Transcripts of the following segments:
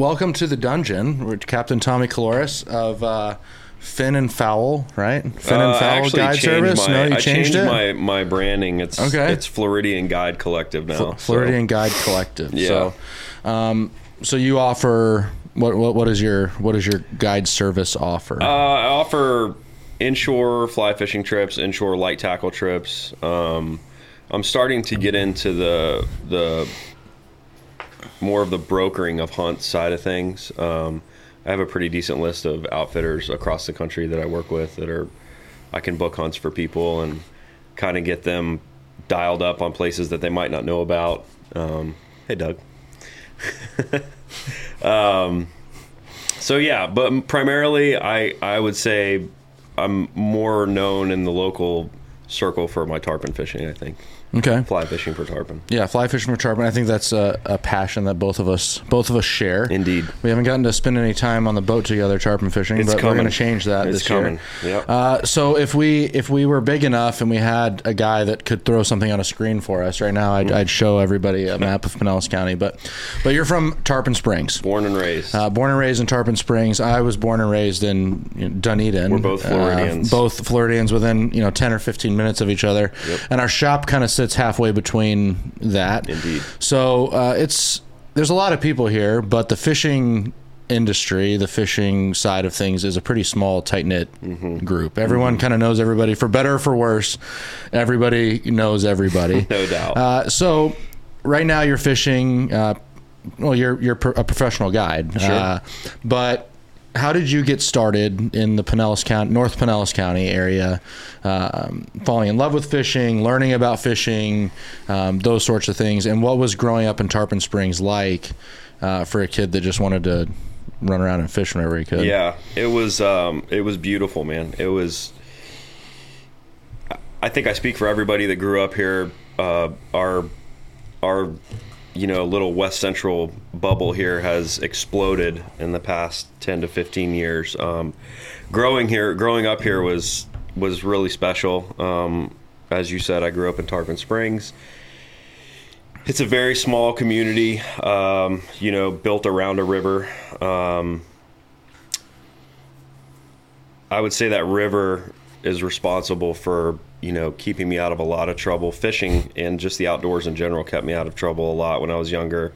welcome to the dungeon. We're Captain Tommy Koulouris of uh, Fin and Fowl, right? Finn and Uh, Fowl Guide Service. My, no, you I changed, changed it. my my branding. It's Okay. It's Floridian Guide Collective now. so- Floridian Guide Collective. Yeah. So, um, so you offer what, what? What is your what is your guide service offer? Uh, I offer inshore fly fishing trips, inshore light tackle trips. Um, I'm starting to get into the the more of the brokering of hunt side of things. Um, I have a pretty decent list of outfitters across the country that I work with that are I can book hunts for people and kind of get them dialed up on places that they might not know about. Um, hey, Doug. um, so yeah, but primarily, I I would say I'm more known in the local circle for my tarpon fishing. I think okay. fly fishing for tarpon. Yeah, fly fishing for tarpon. I think that's a, a passion that both of us both of us share. Indeed. We haven't gotten to spend any time on the boat together tarpon fishing, It's but we're going to change that It's this coming. year. Yep. Uh, so if we if we were big enough and we had a guy that could throw something on a screen for us right now, I'd, I'd show everybody a map of Pinellas County. But but you're from Tarpon Springs. Born and raised. Uh, born and raised in Tarpon Springs. I was born and raised in you know, Dunedin. We're both Uh, Floridians. both Floridians within you know ten or fifteen minutes of each other. Yep. And our shop kind of sits halfway between that. Indeed. So uh, it's there's a lot of people here, but the fishing industry, the fishing side of things, is a pretty small, tight knit Mm-hmm. group. Everyone kind of knows everybody, for better or for worse. Everybody knows everybody. No doubt. Uh, so right now you're fishing. Uh, well, you're you're a professional guide. Sure. Uh, but how did you get started in the Pinellas County, North Pinellas County area, um, falling in love with fishing, learning about fishing, um, those sorts of things, and what was growing up in Tarpon Springs like uh, for a kid that just wanted to run around and fish whenever he could? Yeah, it was um, it was beautiful, man. It was. I think I speak for everybody that grew up here. Uh, our our you know little West Central bubble here has exploded in the past ten to fifteen years. Um, growing here, growing up here was was really special. Um, as you said, I grew up in Tarpon Springs. It's a very small community, um, you know, built around a river. Um, I would say that river is responsible for you know keeping me out of a lot of trouble. Fishing and just the outdoors in general kept me out of trouble a lot when I was younger.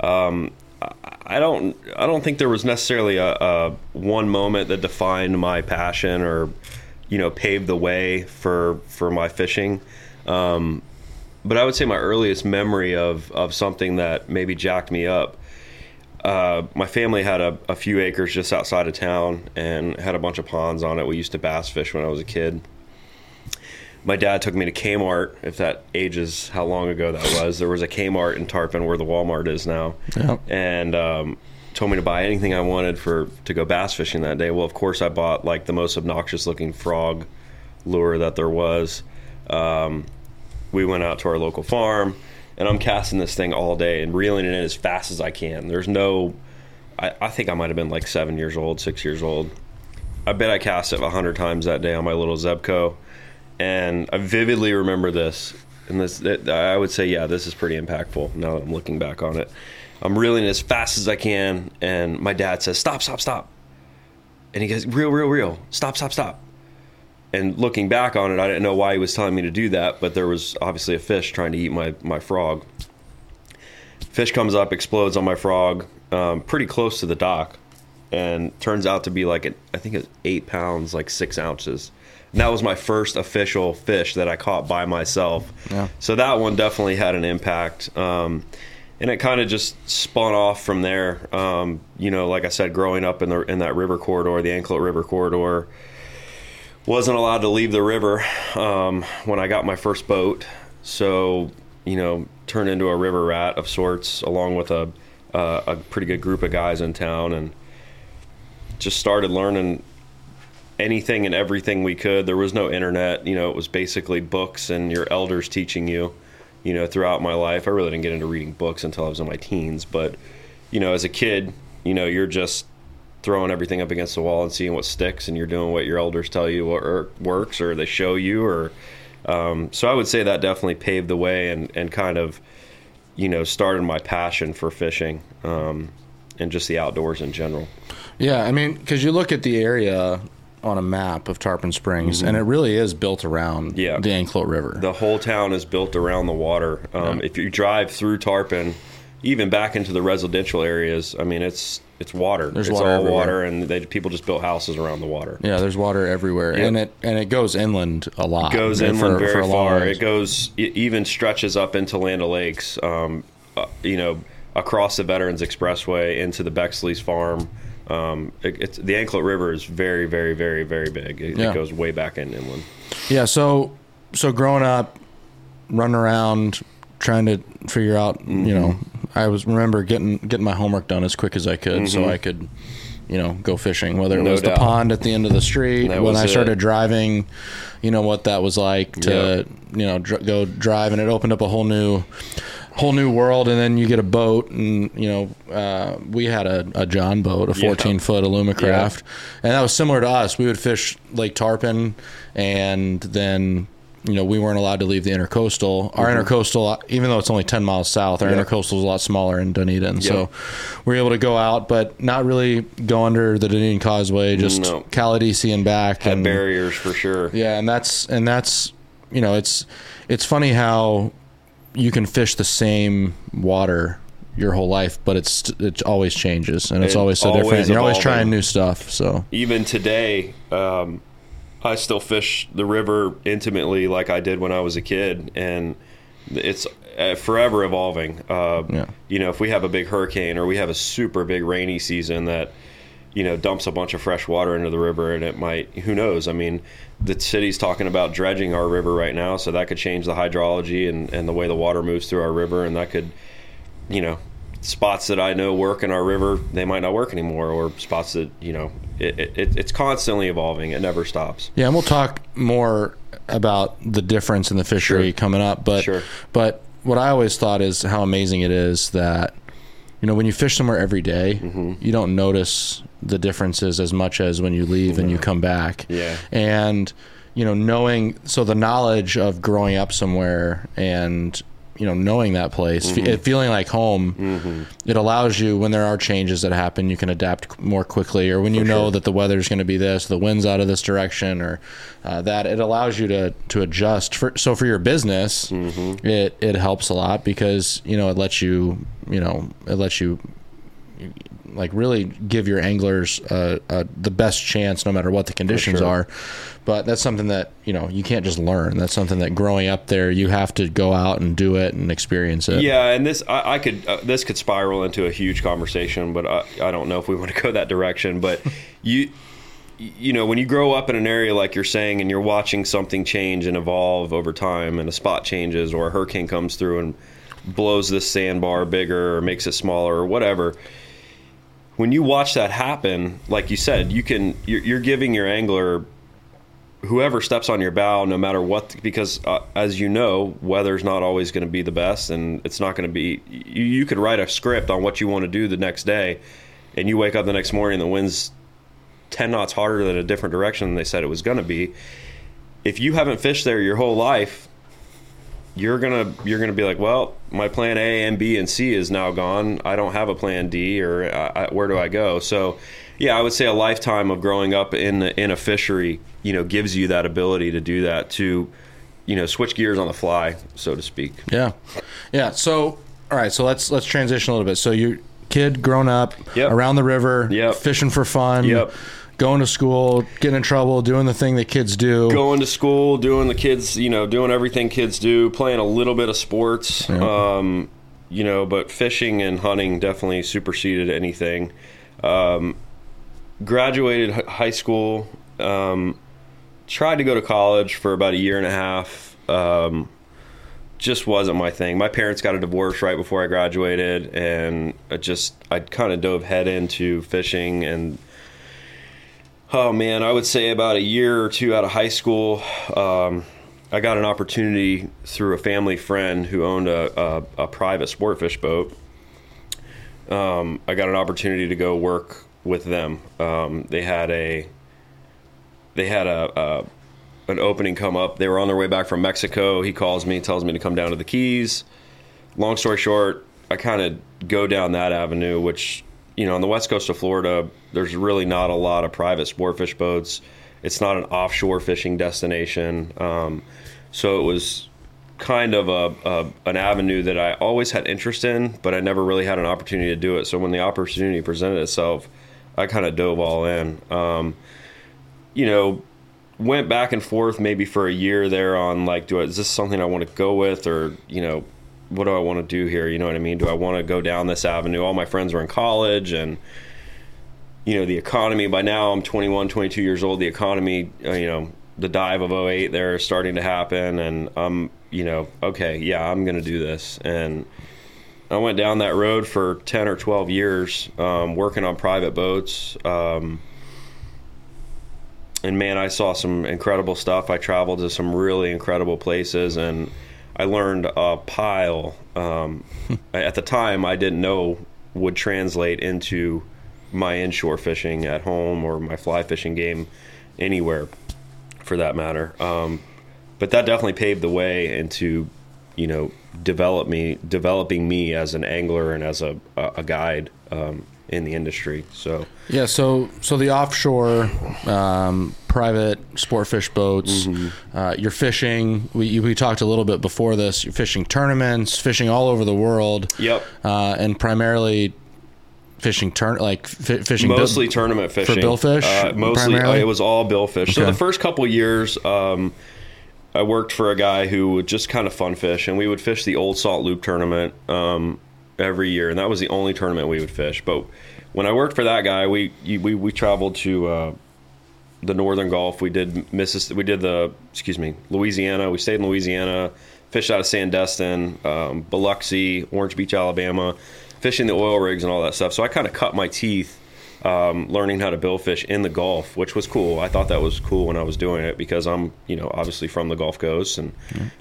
Um, I- don't I don't think there was necessarily a, a one moment that defined my passion or you know paved the way for for my fishing. Um, but I would say my earliest memory of of something that maybe jacked me up uh, my family had a, a few acres just outside of town and had a bunch of ponds on it. We used to bass fish when I was a kid. My dad took me to Kmart, if that ages how long ago that was. There was a Kmart in Tarpon where the Walmart is now, Yep. and um, told me to buy anything I wanted for to go bass fishing that day. Well, of course, I bought like the most obnoxious looking frog lure that there was. Um, we went out to our local farm and I'm casting this thing all day and reeling it in as fast as I can. There's no, I, I think I might have been like seven years old, six years old. I bet I cast it a hundred times that day on my little Zebco, and I vividly remember this. And this, that- I would say, yeah, this is pretty impactful. Now that I'm looking back on it, I'm reeling it as fast as I can, and my dad says, "Stop, stop, stop," and he goes, "Reel, reel, reel, stop, stop, stop." And looking back on it, I didn't know why he was telling me to do that, but there was obviously a fish trying to eat my, my frog. Fish comes up, explodes on my frog, um, pretty close to the dock, and turns out to be like, an, I think it's eight pounds, like six ounces. And that was my first official fish that I caught by myself. Yeah. So that one definitely had an impact. Um, and it kind of just spun off from there. Um, you know, like I said, growing up in the in that river corridor, the Anclote River corridor, wasn't allowed to leave the river um, when I got my first boat. So, you know, turned into a river rat of sorts, along with a uh, a pretty good group of guys in town, and just started learning anything and everything we could. There was no internet, you know, it was basically books and your elders teaching you, you know, throughout my life. I really didn't get into reading books until I was in my teens, but you know, as a kid, you know, you're just throwing everything up against the wall and seeing what sticks and you're doing what your elders tell you what works or they show you or um, so I would say that definitely paved the way and, and kind of you know started my passion for fishing um, and just the outdoors in general. Yeah, I mean, because you look at the area on a map of Tarpon Springs, and it really is built around Mm-hmm. Yeah. the Anclote River. The whole town is built around the water. Um, If you drive through Tarpon, even back into the residential areas, I mean, it's it's water. There's it's water all everywhere. water, and they, people just built houses around the water. yeah, there's water everywhere, Yep. and it and it goes inland a lot. It goes inland for- for very long far. It goes it even stretches up into Land O'Lakes. Um, uh, you know, across the Veterans Expressway into the Bexley's farm. Um, it, it's the Anclote River is very, very, very, very big. It, Yeah. it goes way back in inland. Yeah, so so growing up, running around, trying to figure out, Mm-hmm. you know, I was remember getting getting my homework done as quick as I could, so I could, you know, go fishing. Whether it Mm-hmm. No was the pond at the end of the street, That when I it. started driving, you know what that was like to, you know, dr- go drive, and it opened up a whole new. Whole new world, and then you get a boat, and you know uh, we had a, a John boat, a Yeah. 14 foot Alumacraft, and that was similar to us. We would fish Lake Tarpon, and then you know we weren't allowed to leave the intercoastal. Our intercoastal, even though it's only 10 miles south, our Mm-hmm. Yeah. intercoastal is a lot smaller in Dunedin. So we were able to go out, but not really go under the Dunedin Causeway, just No. Caladesi and back. Had and, barriers for sure. yeah, and that's and that's you know it's it's funny how you can fish the same water your whole life, but it's it always changes and it's It always so always different. You're always trying new stuff. So even today, um, I still fish the river intimately like I did when I was a kid, and it's uh, forever evolving. Uh, Yeah. You know, if we have a big hurricane or we have a super big rainy season that you know dumps a bunch of fresh water into the river, and it might who knows? I mean, the city's talking about dredging our river right now, so that could change the hydrology and, and the way the water moves through our river, and that could you know spots that I know work in our river they might not work anymore or spots that you know it, it, it's constantly evolving it never stops yeah, and we'll talk more about the difference in the fishery Sure. coming up. But Sure. but what I always thought is how amazing it is that you know when you fish somewhere every day, Mm-hmm. you don't notice the differences as much as when you leave and you come back. Yeah. and you know knowing so the knowledge of growing up somewhere and you know knowing that place fe- Mm-hmm. feeling like home it allows you when there are changes that happen you can adapt more quickly or when you For know sure. that the weather's going to be this the wind's out of this direction or uh, that it allows you to to adjust for so for your business Mm-hmm. it it helps a lot because you know it lets you you know it lets you like really give your anglers uh, uh, the best chance no matter what the conditions sure. are. But that's something that you know you can't just learn. That's something that growing up there you have to go out and do it and experience it. Yeah and this I, I could uh, this could spiral into a huge conversation but I, I don't know if we want to go that direction. But you you know when you grow up in an area like you're saying and you're watching something change and evolve over time and a spot changes or a hurricane comes through and blows this sandbar bigger or makes it smaller or whatever when you watch that happen like you said you can you're, you're giving your angler whoever steps on your bow no matter what because uh, as you know weather's not always going to be the best and it's not going to be you, you could write a script on what you want to do the next day and you wake up the next morning and the wind's 10 knots harder than a different direction than they said it was going to be. If you haven't fished there your whole life you're gonna you're gonna be like, well, my plan A and B and C is now gone. I don't have a plan D, or uh, I, where do I go? So, yeah, I would say a lifetime of growing up in the, in a fishery, you know, gives you that ability to do that to, you know, switch gears on the fly, so to speak. yeah yeah so all right so let's let's transition a little bit so you kid grown up Yep. around the river Yep. fishing for fun Yep. Going to school getting in trouble doing the thing that kids do Going to school, doing the kids, you know, doing everything kids do, playing a little bit of sports, um, you know, but fishing and hunting definitely superseded anything. Um, graduated hi- high school, um, tried to go to college for about a year and a half. Um, just wasn't my thing. My parents got a divorce right before I graduated, and I just I kind of dove head into fishing and Oh man, I would say about a year or two out of high school, um, I got an opportunity through a family friend who owned a, a, a private sport fish boat. Um, I got an opportunity to go work with them. Um, they had a they had a, a an opening come up. They were on their way back from Mexico. He calls me, tells me to come down to the Keys. Long story short, I kind of go down that avenue, which you know, on the west coast of Florida, there's really not a lot of private sport fish boats. It's not an offshore fishing destination. Um, so it was kind of a, a, an avenue that I always had interest in, but I never really had an opportunity to do it. So when the opportunity presented itself, I kind of dove all in. Um, you know, went back and forth maybe for a year there on like, do I, is this something I want to go with, or you know, what do I want to do here? You know what I mean? Do I want to go down this avenue? All my friends were in college and you know, the economy by now I'm 21, 22 years old. The economy, uh, you know, the dive of 08 there is starting to happen and I'm, you know, okay, yeah, I'm going to do this. And I went down that road for 10 or 12 years, um, working on private boats. Um, and man, I saw some incredible stuff. I traveled to some really incredible places and I learned a pile. Um, at the time, I didn't know would translate into my inshore fishing at home or my fly fishing game anywhere for that matter. Um, but that definitely paved the way into, you know, develop me, developing me as an angler and as a, a guide um, in the industry. So yeah, so so the offshore um, private sport fish boats, Mm-hmm. uh, you're fishing. We we talked a little bit before this. You're fishing tournaments, fishing all over the world. Yep. uh, and primarily fishing turn like fi- fishing bill- mostly tournament fishing for billfish, Uh, mostly, uh, primarily? it was all billfish. So the first couple years, um, I worked for a guy who would just kind of fun fish, and we would fish the Old Salt Loop tournament um, every year, and that was the only tournament we would fish. But when I worked for that guy, we we we traveled to. Uh, the Northern Gulf. We did Mississippi. We did the excuse me Louisiana. We stayed in Louisiana, fished out of Sandestin, um, Biloxi, Orange Beach, Alabama, fishing the oil rigs and all that stuff. So I kind of cut my teeth um, learning how to billfish in the Gulf, which was cool. I thought that was cool when I was doing it because I'm you know obviously from the Gulf Coast and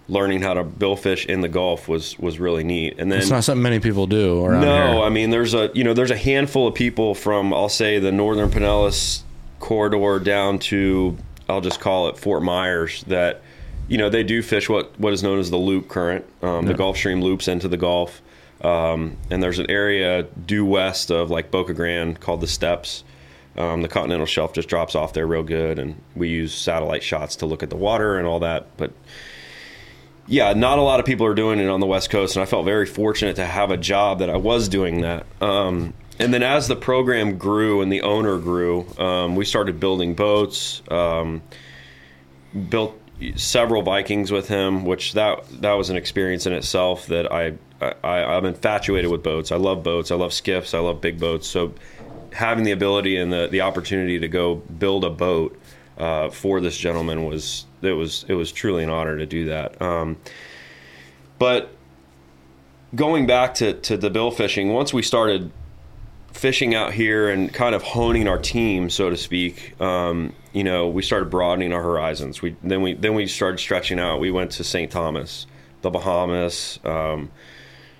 learning how to billfish in the Gulf was was really neat. And then It's not something many people do around no, here. I mean there's a you know there's a handful of people from I'll say the northern Pinellas corridor down to I'll just call it Fort Myers that you know they do fish what what is known as the loop current. Um, The Gulf Stream loops into the Gulf, um, and there's an area due west of like Boca Grande called the Steps. Um, the continental shelf just drops off there real good, and we use satellite shots to look at the water and all that. But yeah, not a lot of people are doing it on the West Coast, and I felt very fortunate to have a job that I was doing that. Um, and then as the program grew and the owner grew, um, we started building boats. Um, built several Vikings with him, which that that was an experience in itself. That I, I I'm infatuated with boats. I love boats. I love skiffs. I love big boats. So having the ability and the the opportunity to go build a boat uh, for this gentleman was it was it was truly an honor to do that. Um, but going back to to the bill fishing, once we started fishing out here and kind of honing our team, so to speak, um, you know, we started broadening our horizons. We then we then we started stretching out. We went to St. Thomas, the Bahamas. Um,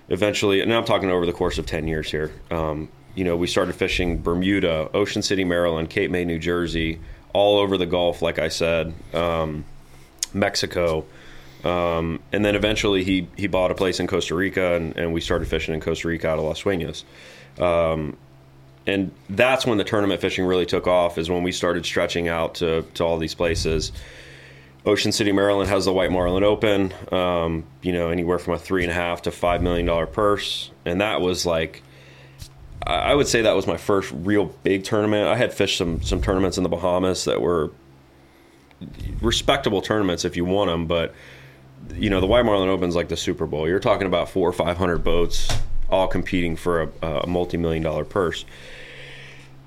eventually, and I'm talking over the course of ten years here. Um, you know, we started fishing Bermuda, Ocean City, Maryland, Cape May, New Jersey, all over the Gulf. Like I said, um, Mexico. Um, and then eventually he, he bought a place in Costa Rica and, and we started fishing in Costa Rica out of Los Sueños. Um, and that's when the tournament fishing really took off is when we started stretching out to, to all these places. Ocean City, Maryland has the White Marlin Open, um, you know, anywhere from a three and a half to five million dollar purse. And that was like, I would say that was my first real big tournament. I had fished some, some tournaments in the Bahamas that were respectable tournaments if you want them, but you know, the White Marlin Open's like the Super Bowl. You're talking about four or five hundred boats all competing for a, a multi-million dollar purse.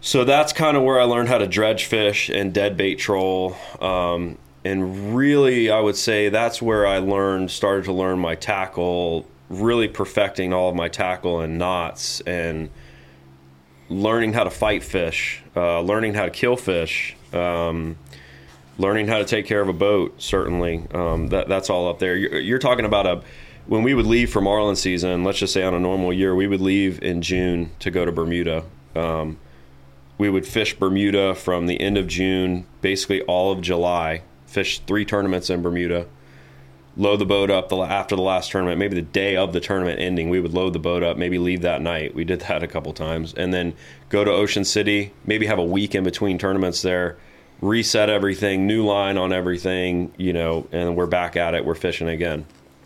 So that's kind of where I learned how to dredge fish and dead bait troll. Um, and really, I would say that's where I learned, started to learn my tackle, really perfecting all of my tackle and knots and learning how to fight fish, uh, learning how to kill fish, um, learning how to take care of a boat. Certainly, um, that that's all up there. You're, you're talking about a when we would leave for marlin season. Let's just say on a normal year, we would leave in June to go to Bermuda. Um, we would fish Bermuda from the end of June, basically all of July. Fish three tournaments in Bermuda. load the boat up the, after the last tournament, maybe the day of the tournament ending, we would load the boat up, maybe leave that night. We did that a couple times, and then go to Ocean City, maybe have a week in between tournaments there, reset everything, new line on everything, you know, and we're back at it. We're fishing again.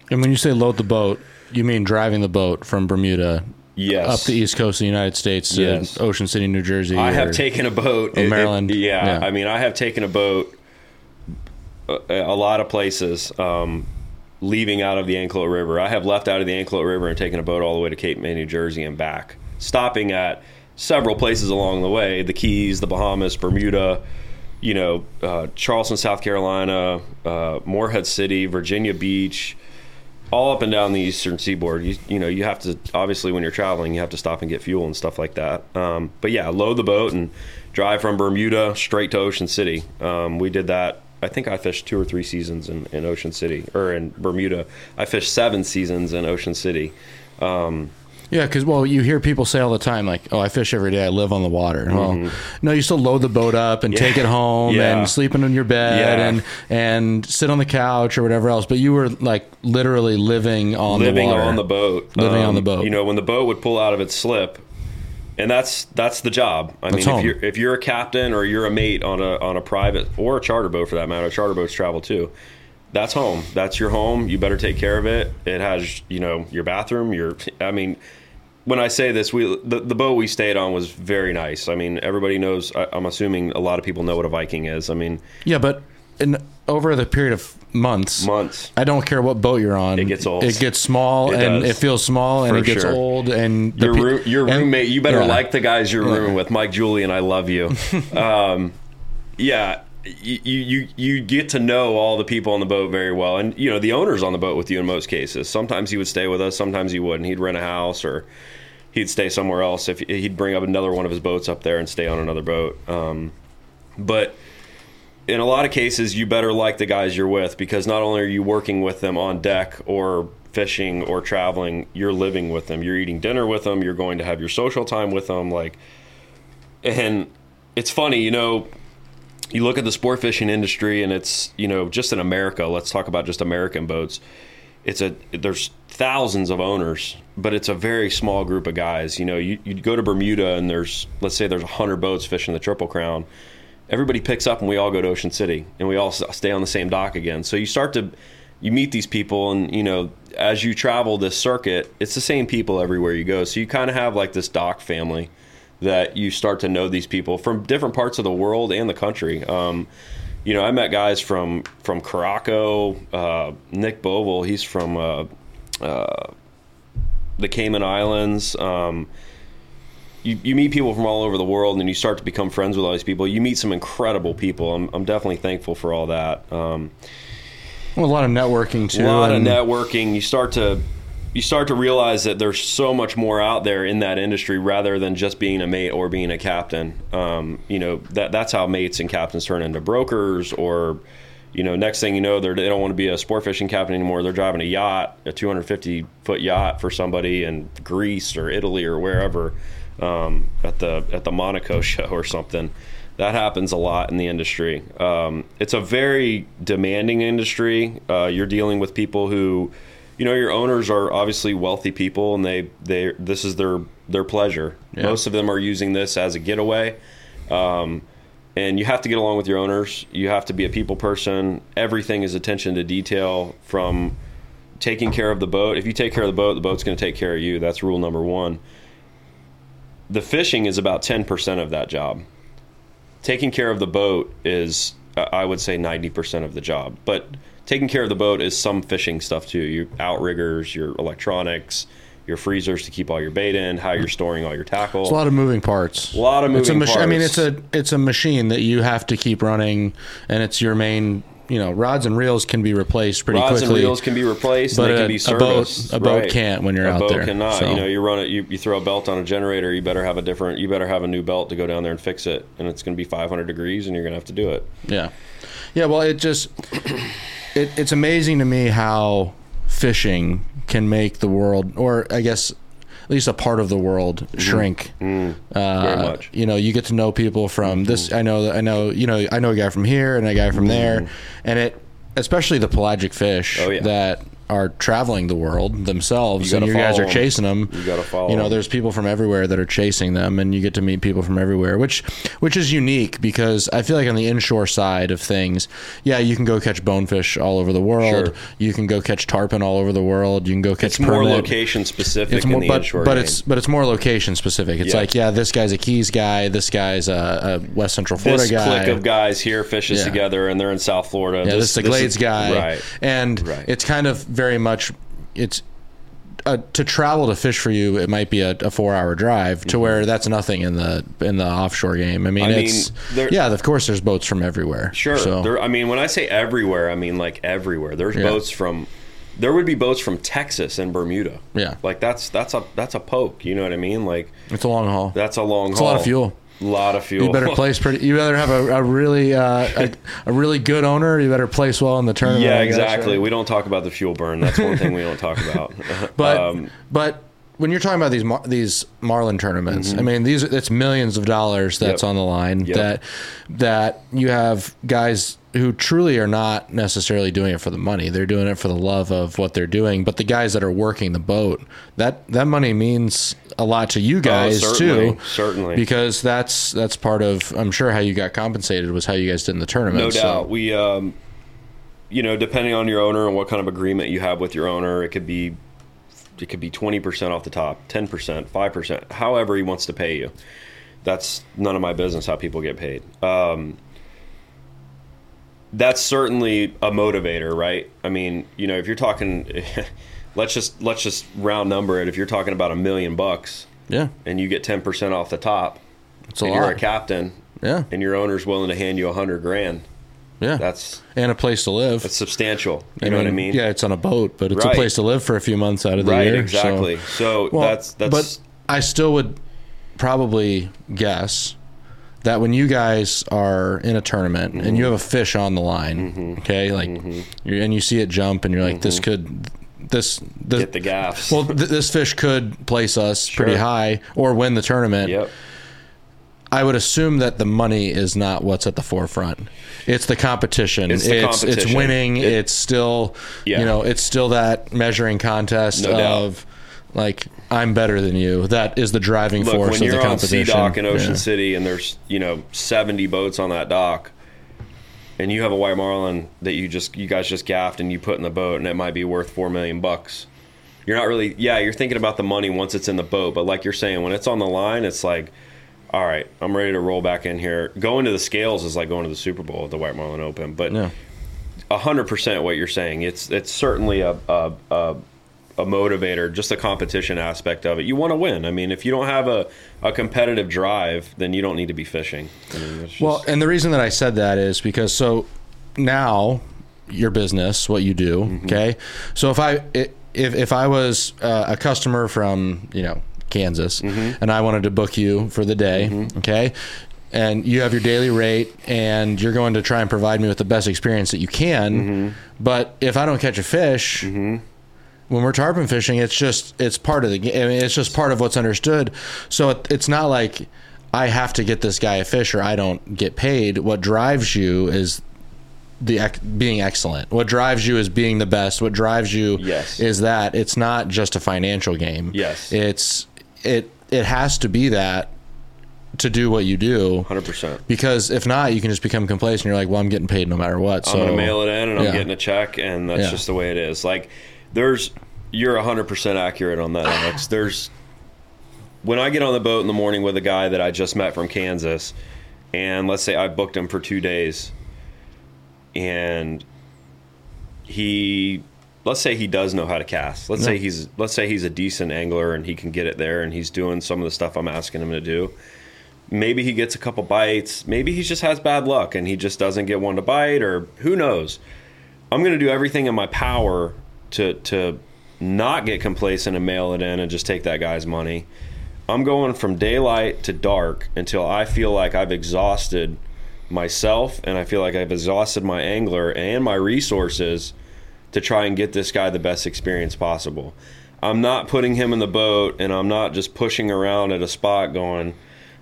And when you say load the boat, you mean driving the boat from Bermuda Yes. up the east coast of the United States to Yes. Ocean City, New Jersey. I have taken a boat. or It- it- Maryland. yeah, Yeah. I mean, I have taken a boat a, a lot of places, um, leaving out of the Anclote River. I have left out of the Anclote River and taken a boat all the way to Cape May, New Jersey, and back, stopping at several places along the way: the Keys, the Bahamas, Bermuda. You know, uh, Charleston, South Carolina, uh, Morehead City, Virginia Beach, all up and down the eastern seaboard. You, you know, you have to obviously when you're traveling, you have to stop and get fuel and stuff like that. Um, but yeah, load the boat and drive from Bermuda straight to Ocean City. Um, we did that. I think I fished two or three seasons in, in Ocean City or in Bermuda. I fished seven seasons in Ocean City. Um, Yeah, because well, you hear people say all the time, like, "Oh, I fish every day. I live on the water." Well, no, you still load the boat up and take it home Mm-hmm. Yeah. and sleep in your bed Yeah. and and sit on the couch or whatever else. But you were like literally living on living the water. on the boat, Um, Living on the boat. You know, when the boat would pull out of its slip, and that's that's the job. I That's mean, home. if you're if you're a captain or you're a mate on a on a private or a charter boat for that matter, charter boats travel too. That's home. That's your home. You better take care of it. It has you know your bathroom. Your I mean. When I say this, we the, the boat we stayed on was very nice. I mean, everybody knows. I, I'm assuming a lot of people know what a Viking is. I mean, Yeah, but in over the period of months, months. I don't care what boat you're on. It gets old. It gets small It and does. it feels small and For it gets sure. old and the your roo- your and- roommate. You better yeah. like the guys you're rooming with, Mike Julian. I love you. um, yeah, you, you you get to know all the people on the boat very well, and you know the owners on the boat with you in most cases. Sometimes he would stay with us, sometimes he wouldn't. He'd rent a house or he'd stay somewhere else. If he'd bring up another one of his boats up there and stay on another boat. Um, but in a lot of cases, you better like the guys you're with because not only are you working with them on deck or fishing or traveling, you're living with them. You're eating dinner with them. You're going to have your social time with them. Like, and it's funny, you know. You look at the sport fishing industry, and it's you know just in America. Let's talk about just American boats. It's a there's thousands of owners, but it's a very small group of guys. You know, you you go to Bermuda, and there's let's say there's hundred boats fishing the Triple Crown everybody picks up and we all go to Ocean City and we all stay on the same dock again. So you start to you meet these people and you know as you travel this circuit, it's the same people everywhere you go. So you kind of have like this dock family that you start to know these people from different parts of the world and the country. Um, you know, I met guys from from Caraco, uh, Nick Boval. He's from uh, uh, the Cayman Islands. Um, you, you meet people from all over the world and you start to become friends with all these people. You meet some incredible people. I'm, I'm definitely thankful for all that. Um, Well, a lot of networking too. a lot of networking. You start to you start to realize that there's so much more out there in that industry rather than just being a mate or being a captain. Um, you know that that's how mates and captains turn into brokers or. You know, next thing you know, they don't want to be a sport fishing captain anymore. They're driving a yacht, a 250 foot yacht for somebody in Greece or Italy or wherever um, at the at the Monaco show or something. That happens a lot in the industry. Um, it's a very demanding industry. Uh, you're dealing with people who, you know, your owners are obviously wealthy people, and they they this is their their pleasure. Yeah. Most of them are using this as a getaway. Um, and you have to get along with your owners. You have to be a people person. Everything is attention to detail from taking care of the boat. If you take care of the boat, the boat's going to take care of you. That's rule number one. The fishing is about 10% of that job. Taking care of the boat is, I would say, 90% of the job. But taking care of the boat is some fishing stuff too. Your outriggers, your electronics, your freezers to keep all your bait in, how you're storing all your tackle. It's a lot of moving parts. A lot of it's a moving machi- I mean, it's a it's a machine that you have to keep running, and it's your main. You know, rods and reels can be replaced pretty rods quickly. and reels can be replaced but and they a- can be a boat- serviced. a boat right. can't when you're a out boat there, cannot. so. You know, you run it. You, you throw a belt on a generator. You better have a different. You better have a new belt to go down there and fix it. And it's going to be 500 degrees, and you're going to have to do it. Yeah, yeah. Well, it just it, it's amazing to me how fishing can make the world, or I guess at least a part of the world, shrink. Uh, Mm-hmm. Very much. You know, you get to know people from this. I know. that I know. You know, I know a guy from here and a guy from there, Mm-hmm. and it especially the pelagic fish Oh, yeah. that are traveling the world themselves, You and you guys are chasing them. You gotta follow You know, there's people from everywhere that are chasing them, and you get to meet people from everywhere, which which is unique because I feel like on the inshore side of things, yeah, you can go catch bonefish all over the world. Sure. You can go catch tarpon all over the world. You can go catch It's more location specific It's in more, the but, inshore but it's but it's more location specific. It's Yeah. like yeah, this guy's a Keys guy, this guy's a, a West Central Florida this guy. clique of guys here fishes Yeah. together, and they're in South Florida. Yeah, this, is the Glades guy, right? And Right. it's kind of very much it's uh, to travel to fish for you. It might be a, a four-hour drive to where that's nothing in the in the offshore game. I mean, Mm-hmm. I mean, it's there- yeah, of course, there's boats from everywhere. Sure. So, There, I mean, when I say everywhere, I mean like everywhere. There's Yeah. boats from. There would be boats from Texas and Bermuda. Yeah. Like that's that's a that's a poke. You know what I mean? Like it's a long haul. that's a long. Haul. It's a lot of fuel. Lot of fuel. You better place pretty. You better have a, a really uh, a, a really good owner. You better place well in the tournament. yeah, exactly. right? We don't talk about the fuel burn. That's one thing we don't talk about. But um, but when you're talking about these mar- these Marlin tournaments, I mean these it's millions of dollars that's Mm-hmm. Yep. on the line. Yep. That that you have guys who truly are not necessarily doing it for the money. They're doing it for the love of what they're doing. But the guys that are working the boat, that that money means a lot to you guys Oh, certainly, too. certainly. because that's that's part of. I'm sure how you got compensated was how you guys did in the tournament. no so- doubt. We, um, you know, depending on your owner and what kind of agreement you have with your owner, it could be, it could be twenty percent off the top, ten percent, five percent, however he wants to pay you. That's none of my business how people get paid. Um, that's certainly a motivator, right? I mean, you know, if you're talking, let's just let's just round number it. If you're talking about a million bucks Yeah, and you get ten percent off the top, it's a and lot. you're a captain, yeah, and your owner's willing to hand you a hundred grand, yeah. that's and a place to live. that's substantial. You know what I mean? Yeah, it's on a boat, but it's a place to live for a few months out of the right. year. so- Exactly. So, Well, that's that's But I still would probably guess that when you guys are in a tournament and mm-hmm. you have a fish on the line, Mm-hmm. okay, like, mm-hmm. you're, and you see it jump, and you're like, this mm-hmm. could, this, this get the gaffs. well, th- this fish could place us pretty high or win the tournament. yep. I would assume that the money is not what's at the forefront. It's the competition. It's the it's, competition. winning. It- it's still Yeah. you know, it's still that measuring contest No doubt. of like I'm better than you. That is the driving Look, force when of the you're on competition. Sea Dock in Ocean Yeah. City and there's you know 70 boats on that dock, and you have a white marlin that you just you guys just gaffed and you put in the boat, and it might be worth four million bucks. You're not really yeah. You're thinking about the money once it's in the boat, but like you're saying, when it's on the line, it's like. All right, I'm ready to roll back in here. Going to the scales is like going to the Super Bowl at the White Marlin Open, but Yeah. a hundred percent what you're saying. It's it's certainly a, a a a motivator, just the competition aspect of it. You want to win. I mean, if you don't have a, a competitive drive, then you don't need to be fishing. I mean, just, Well, and the reason that I said that is because so now your business, what you do, Mm-hmm. okay. So if I if if I was uh, a customer from you know Kansas Mm-hmm. and I wanted to book you for the day, okay. And you have your daily rate, and you're going to try and provide me with the best experience that you can. Mm-hmm. But if I don't catch a fish, when we're tarpon fishing, it's just it's part of the game. I mean, it's just part of what's understood. So it, it's not like I have to get this guy a fish or I don't get paid. What drives you is the being excellent. What drives you is being the best. What drives you Yes. is that it's not just a financial game. Yes. it's it it has to be that to do what you do. hundred percent. Because if not, you can just become complacent. You're like, well, I'm getting paid no matter what. So I'm gonna mail it in, and I'm getting a check, and that's Yeah. just the way it is. Like, there's you're hundred percent accurate on that, Alex. There's when I get on the boat in the morning with a guy that I just met from Kansas, and let's say I booked him for two days, and he let's say he does know how to cast. Let's say he's let's say he's a decent angler and he can get it there and he's doing some of the stuff I'm asking him to do. Maybe he gets a couple bites. Maybe he just has bad luck and he just doesn't get one to bite or who knows. I'm going to do everything in my power to to not get complacent and mail it in and just take that guy's money. I'm going from daylight to dark until I feel like I've exhausted myself and I feel like I've exhausted my angler and my resources to try and get this guy the best experience possible. I'm not putting him in the boat and I'm not just pushing around at a spot going,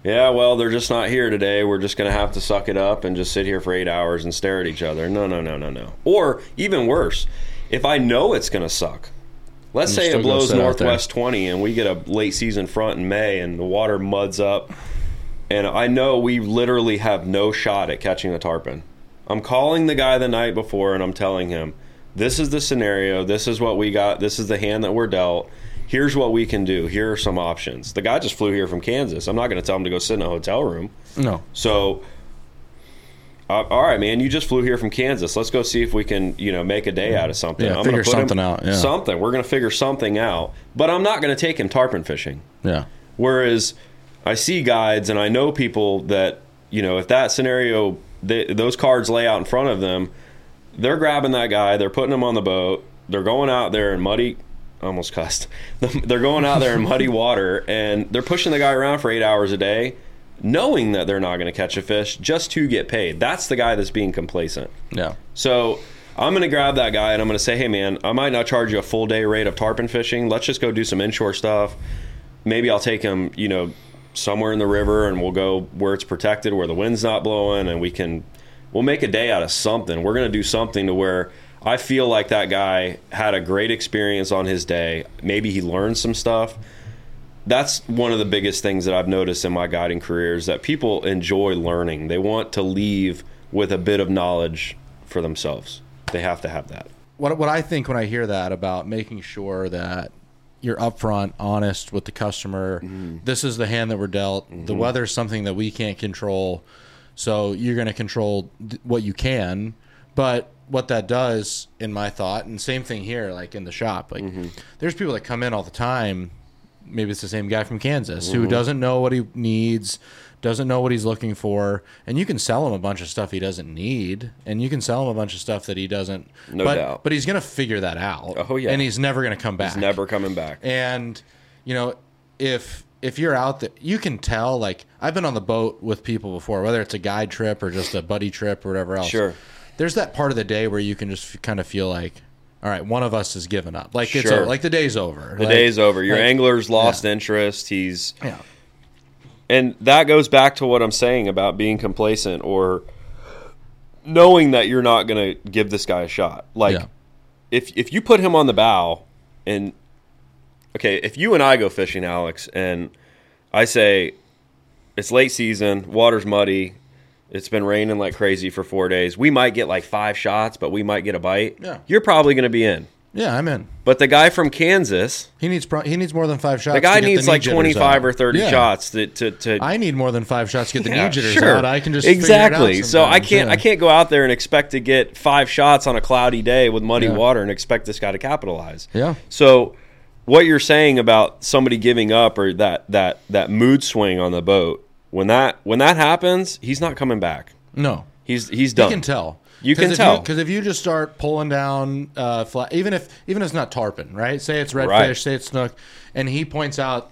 yeah, well, they're just not here today. We're just going to have to suck it up and just sit here for eight hours and stare at each other. No, no, no, no, no. Or even worse, if I know it's going to suck, let's You say it blows northwest 20 and we get a late season front in May and the water muds up, and I know we literally have no shot at catching the tarpon. I'm calling the guy the night before and I'm telling him, this is the scenario, this is what we got, this is the hand that we're dealt. Here's what we can do. Here are some options. The guy just flew here from Kansas. I'm not going to tell him to go sit in a hotel room. No. So, uh, all right, man, you just flew here from Kansas. Let's go see if we can, you know, make a day out of something. Yeah, I'm figure something out, yeah. Something. We're going to figure something out. But I'm not going to take him tarpon fishing. Yeah. Whereas I see guides and I know people that, you know, if that scenario, they, those cards lay out in front of them, they're grabbing that guy, they're putting him on the boat, they're going out there in muddy, almost cussed, they're going out there in muddy water and they're pushing the guy around for eight hours a day, knowing that they're not going to catch a fish just to get paid. That's the guy that's being complacent. Yeah. So I'm going to grab that guy and I'm going to say, hey, man, I might not charge you a full day rate of tarpon fishing. Let's just go do some inshore stuff. Maybe I'll take him, you know, somewhere in the river and we'll go where it's protected, where the wind's not blowing, and we can, we'll make a day out of something. We're going to do something to where I feel like that guy had a great experience on his day. Maybe he learned some stuff. That's one of the biggest things that I've noticed in my guiding career is that people enjoy learning. They want to leave with a bit of knowledge for themselves. They have to have that. what what I think when I hear that about making sure that you're upfront, honest with the customer. Mm-hmm. This is the hand that we're dealt. The mm-hmm. weather's something that we can't control, so you're going to control th- what you can. But what that does, in my thought, and same thing here, like in the shop, like mm-hmm. there's people that come in all the time. Maybe it's the same guy from Kansas who mm-hmm. doesn't know what he needs, doesn't know what he's looking for, and you can sell him a bunch of stuff he doesn't need, and you can sell him a bunch of stuff that he doesn't. No but, doubt. But he's going to figure that out. Oh, yeah. and he's never going to come back. He's never coming back. And you know, if if you're out there, you can tell. Like I've been on the boat with people before, whether it's a guide trip or just a buddy trip or whatever else. Sure. There's that part of the day where you can just kind of feel like, all right, one of us has given up. Like it's Sure. like the day's over. The day's over. Your like- angler's lost yeah. interest. He's Yeah. and that goes back to what I'm saying about being complacent or knowing that you're not going to give this guy a shot. Like Yeah. if if you put him on the bow and okay, if you and I go fishing, Alex, and I say it's late season, water's muddy, it's been raining like crazy for 4 days. We might get like 5 shots, but we might get a bite. Yeah. You're probably going to be in. Yeah, I'm in. But the guy from Kansas, He needs pro- he needs more than five shots. the guy needs knee like 25 out. or 30 Yeah. shots to to, to I need more than five shots to get the Yeah, knee jitters sure. out. I can just figure it out exactly. So I can't yeah. I can't go out there and expect to get five shots on a cloudy day with muddy water and expect this guy to capitalize. Yeah. So what you're saying about somebody giving up or that that that mood swing on the boat when that when that happens, he's not coming back. No. He's he's done. You can tell. You can tell. because if you just start pulling down, uh, fly, even if even if it's not tarpon, right? Say it's redfish, Right. say it's snook, and he points out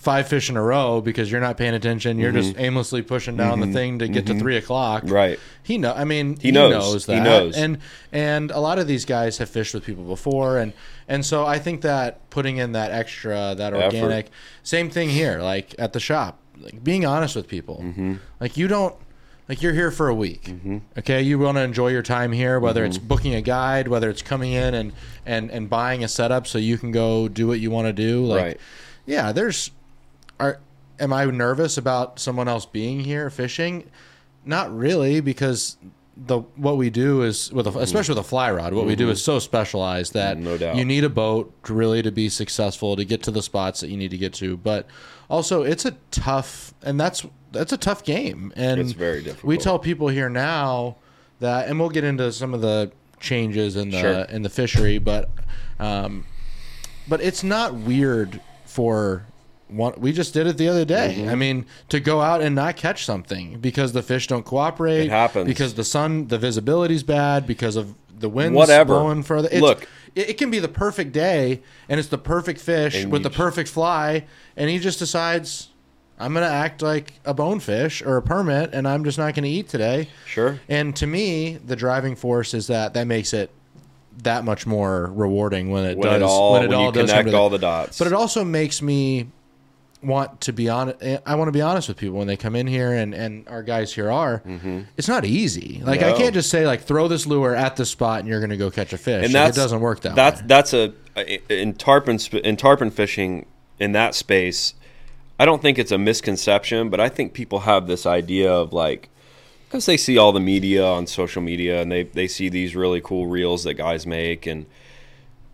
five fish in a row because you're not paying attention. You're just aimlessly pushing down the thing to get to three o'clock. Mm-hmm. Right. He know. I mean, he, knows. knows. He knows. And and a lot of these guys have fished with people before, and and so I think that putting in that extra, that Effort. organic, same thing here. Like at the shop, like being honest with people. Mm-hmm. Like you don't. Like you're here for a week, okay? You want to enjoy your time here, whether Mm-hmm. it's booking a guide, whether it's coming in and and and buying a setup so you can go do what you want to do. Like, Right. yeah, there's. Are am I nervous about someone else being here fishing? Not really, because the what we do is with a, especially with a fly rod, what we do is so specialized that Mm-hmm. No doubt. you need a boat to really to be successful to get to the spots that you need to get to. But also, it's a tough, and that's that's a tough game, and It's very difficult. We tell people here now that, and we'll get into some of the changes in the Sure. in the fishery, but um, but it's not weird for one. We just did it the other day. Mm-hmm. I mean, to go out and not catch something because the fish don't cooperate. It happens. because the sun, the visibility's bad because of the winds Whatever. blowing further. It's, Look. it, it can be the perfect day and it's the perfect fish with the perfect fly, and he just decides. I'm gonna act like a bonefish or a permit, and I'm just not gonna eat today. Sure. And to me, the driving force is that that makes it that much more rewarding when it When does it all when it when all does connect all the dots. But it also makes me want to be honest. I want to be honest with people when they come in here, and and our guys here are. Mm-hmm. It's not easy. Like I can't just say like throw this lure at the spot and you're going to go catch a fish. and it doesn't work that that's way. that's a in tarpon in tarpon fishing in that space i don't think it's a misconception but i think people have this idea of like because they see all the media on social media and they, they see these really cool reels that guys make and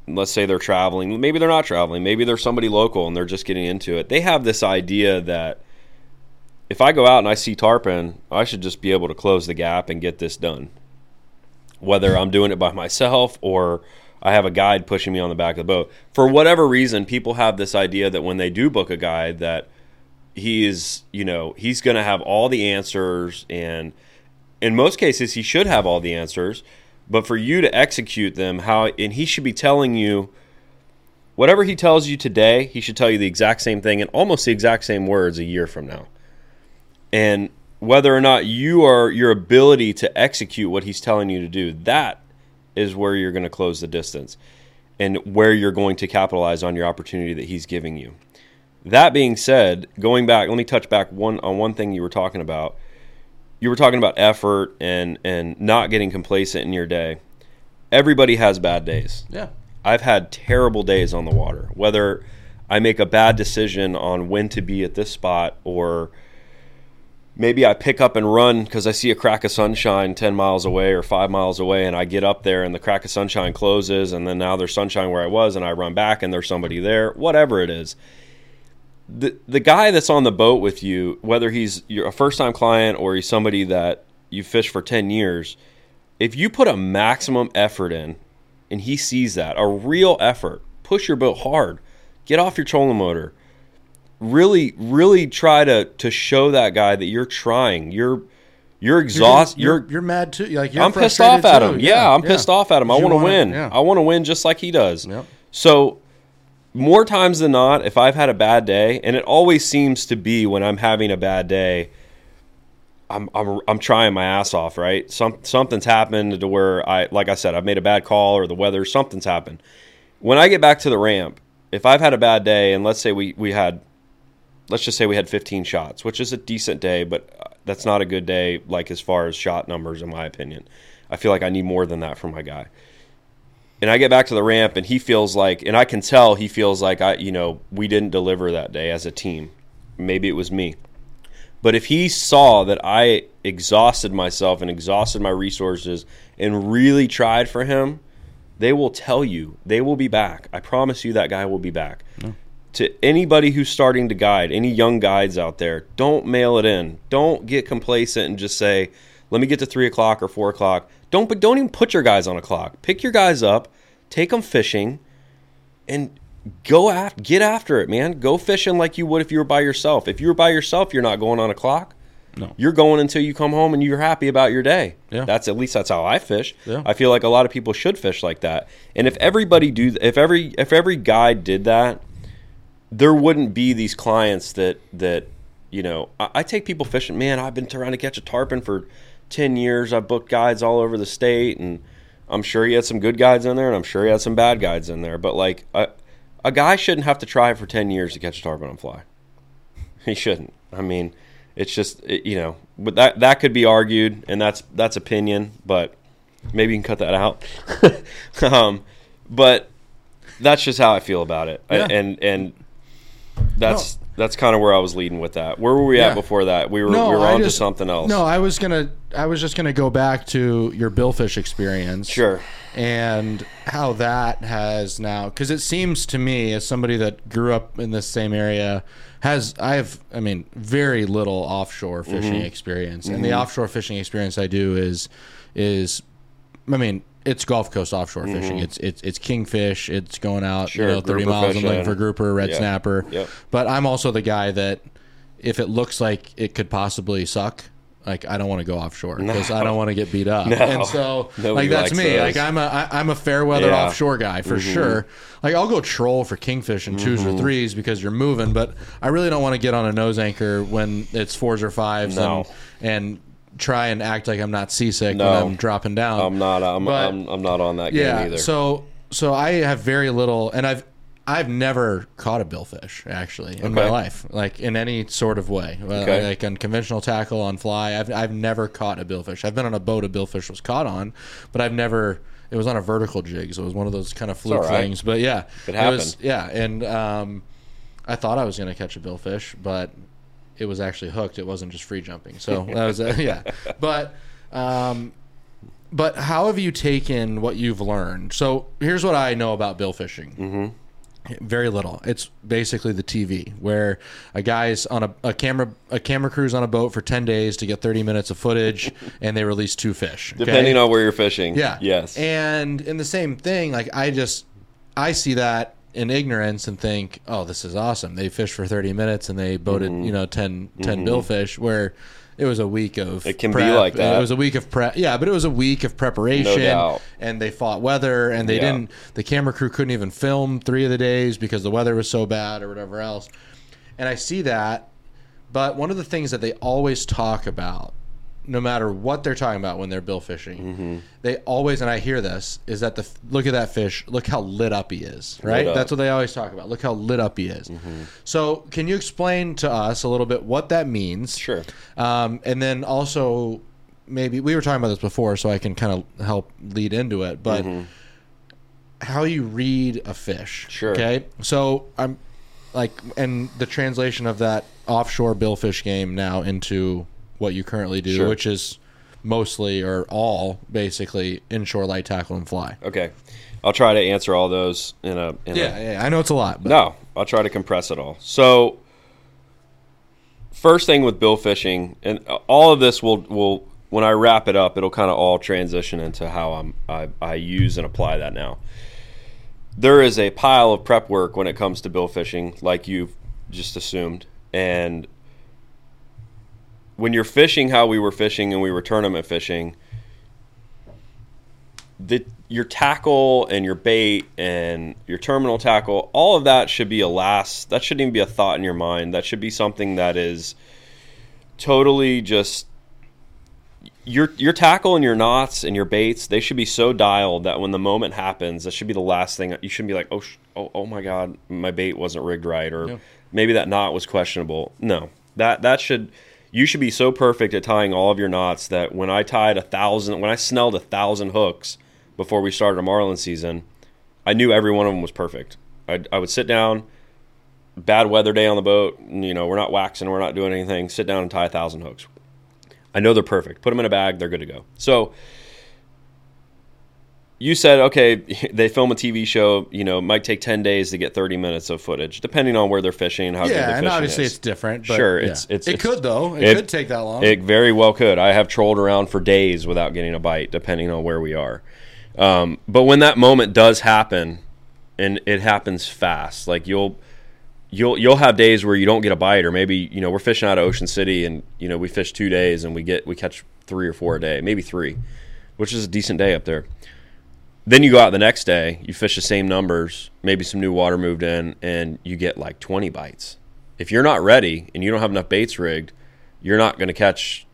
let's say they're traveling maybe they're not traveling maybe they're somebody local and they're just getting into it. They have this idea that if i go out and i see tarpon i should just be able to close the gap and get this done. Whether I'm doing it by myself or I have a guide pushing me on the back of the boat. For whatever reason, people have this idea that when they do book a guide that he is, you know, he's going to have all the answers and in most cases he should have all the answers, but for you to execute them how and he should be telling you whatever he tells you today, he should tell you the exact same thing in almost the exact same words a year from now. And whether or not you are your ability to execute what he's telling you to do, that is where you're going to close the distance and where you're going to capitalize on your opportunity that he's giving you. That being said, going back, let me touch back one on one thing you were talking about. You were talking about effort and and not getting complacent in your day. Everybody has bad days. yeah. I've had terrible days on the water. Whether I make a bad decision on when to be at this spot or maybe I pick up and run because I see a crack of sunshine 10 miles away or 5 miles away and I get up there and the crack of sunshine closes and then now there's sunshine where I was and I run back and there's somebody there, whatever it is. The the guy that's on the boat with you, whether he's a first-time client or he's somebody that you fish for 10 years, if you put a maximum effort in and he sees that, a real effort, push your boat hard, get off your trolling motor, really, really try to to show that guy that you're trying. You're you're exhausted. You're, You're, you're, mad too. Like you're I'm pissed off at too. him. Yeah, I'm pissed off at him. I want to win. yeah. I want to win just like he does. Yep. So more times than not, if I've had a bad day, and it always seems to be when I'm having a bad day, I'm I'm I'm trying my ass off, right? Some something's happened to where I like I said, I've made a bad call or the weather, something's happened. When I get back to the ramp, if I've had a bad day and let's say we we had let's just say we had 15 shots, which is a decent day, but uh, that's not a good day like as far as shot numbers in my opinion. I feel like I need more than that from my guy and I get back to the ramp and he feels like and I can tell he feels like I you know we didn't deliver that day as a team. Maybe it was me. But if he saw that I exhausted myself and exhausted my resources and really tried for him, they will tell you they will be back. I promise you that guy will be back. To anybody who's starting to guide, any young guides out there, don't mail it in. Don't get complacent and just say, "Let me get to three o'clock or four o'clock." Don't but don't even put your guys on a clock. Pick your guys up, take them fishing, and go after get after it, man. Go fishing like you would if you were by yourself. If you were by yourself, you're not going on a clock. No. You're going until you come home and you're happy about your day. Yeah. That's at least that's how I fish. Yeah. I feel like a lot of people should fish like that. And if everybody do if every if every guide did that, there wouldn't be these clients that that you know I, I take people fishing man i've been trying to catch a tarpon for 10 years i've booked guides all over the state and i'm sure he had some good guides in there and i'm sure he had some bad guides in there but like a, a guy shouldn't have to try for 10 years to catch a tarpon on fly. He shouldn't. I mean it's just it, you know but that that could be argued and that's that's opinion but maybe you can cut that out. Um, but that's just how i feel about it. I- and and that's that's kind of where I was leading with that. Where were we Yeah. at before that? We were No, we were on to something else. No, I was gonna. I was just gonna go back to your billfish experience. Sure. And how that has now, because it seems to me, as somebody that grew up in this same area, has I have, I mean, very little offshore fishing Mm-hmm. experience, and the offshore fishing experience I do is, is, I mean, it's Gulf Coast offshore fishing. It's it's it's kingfish. It's going out, Mm-hmm. Sure, you know, thirty miles and looking for grouper, red Yeah. snapper. Yep. But I'm also the guy that if it looks like it could possibly suck, like I don't want to go offshore because I don't want to get beat up. And so, Nobody like that's me. those. Like I'm a I, I'm a fair weather Yeah. Mm-hmm. offshore guy for sure. Like I'll go troll for kingfish and 2s or threes because you're moving, but I really don't want to get on a nose anchor when it's fours or fives No. and and try and act like I'm not seasick No. when I'm dropping down. I'm not. I'm, But- I'm, I'm not on that game yeah. either. So so I have very little, and I've I've never caught a billfish actually in my life, like in any sort of way, Okay. like on conventional tackle on fly. I've I've never caught a billfish. I've been on a boat a billfish was caught on, but I've never. It was on a vertical jig, so it was one of those kind of fluke right. things. But yeah, It was- happened. yeah, and um, I thought I was going to catch a billfish, but it was actually hooked. It wasn't just free jumping. So that was uh, yeah. But um, but how have you taken what you've learned? So here's what I know about bill fishing. Mm-hmm. Very little. It's basically the TV where a guy's on a, a camera a camera crew's on a boat for ten days to get thirty minutes of footage, and they release two fish. okay? Depending on where you're fishing. Yeah. Yes. And in the same thing, like I just I see that in ignorance and think, oh, this is awesome. They fished for 30 minutes and they boated, Mm-hmm. you know, 10, 10 billfish where it was a week of It can be prep, like that. It was a week of prep. Yeah, but it was a week of preparation doubt. and they fought weather and they Yeah. didn't the camera crew couldn't even film 3 of the days because the weather was so bad or whatever else. And I see that but one of the things that they always talk about, no matter what they're talking about when they're bill fishing, Mm-hmm. they always, and I hear this, is that the look at that fish, look how lit up he is, right? That's what they always talk about. Look how lit up he is. Mm-hmm. So, can you explain to us a little bit what that means? Sure. Um, and then also, maybe we were talking about this before, so I can kind of help lead into it, but. How you read a fish? Mm-hmm. Sure. Okay, so I'm like, and the translation of that offshore billfish game now into what you currently do, Sure. which is mostly or all basically inshore light tackle and fly. Okay. I'll try to answer all those in a. In Yeah, A, yeah, I know it's a lot, but no, I'll try to compress it all. So, first thing with bill fishing, and all of this will will when I wrap it up, it'll kind of all transition into how I'm I, I use and apply that now. There is a pile of prep work when it comes to bill fishing, like you've just assumed, and when you're fishing how we were fishing and we were tournament fishing, the your tackle and your bait and your terminal tackle, all of that should be a last. That shouldn't even be a thought in your mind. That should be something that is totally just your your tackle and your knots and your baits. They should be so dialed that when the moment happens, that should be the last thing. You shouldn't be like, oh, sh- oh, oh my god, my bait wasn't rigged right, or Yeah. maybe that knot was questionable. No, that that should. You should be so perfect at tying all of your knots that when I tied a thousand, when I snelled a thousand hooks before we started a marlin season, I knew every one of them was perfect. I, I would sit down, bad weather day on the boat, you know, we're not waxing, we're not doing anything, sit down and tie a thousand hooks. I know they're perfect. Put them in a bag, they're good to go. So you said, okay, they film a TV show, you know, it might take 10 days to get 30 minutes of footage, depending on where they're fishing how good yeah, fishing and obviously is. it's different. But Sure, yeah. it's- it's- it it's- could though. It, it- could take that long. It very well could. I have trolled around for days without getting a bite, depending on where we are. Um, but when that moment does happen, and it happens fast, like you'll you'll you'll have days where you don't get a bite, or maybe you know we're fishing out of Ocean City, and you know we fish two days and we get we catch three or four a day, maybe three, which is a decent day up there. Then you go out the next day, you fish the same numbers, maybe some new water moved in, and you get like 20 bites. If you're not ready and you don't have enough baits rigged, you're not going to catch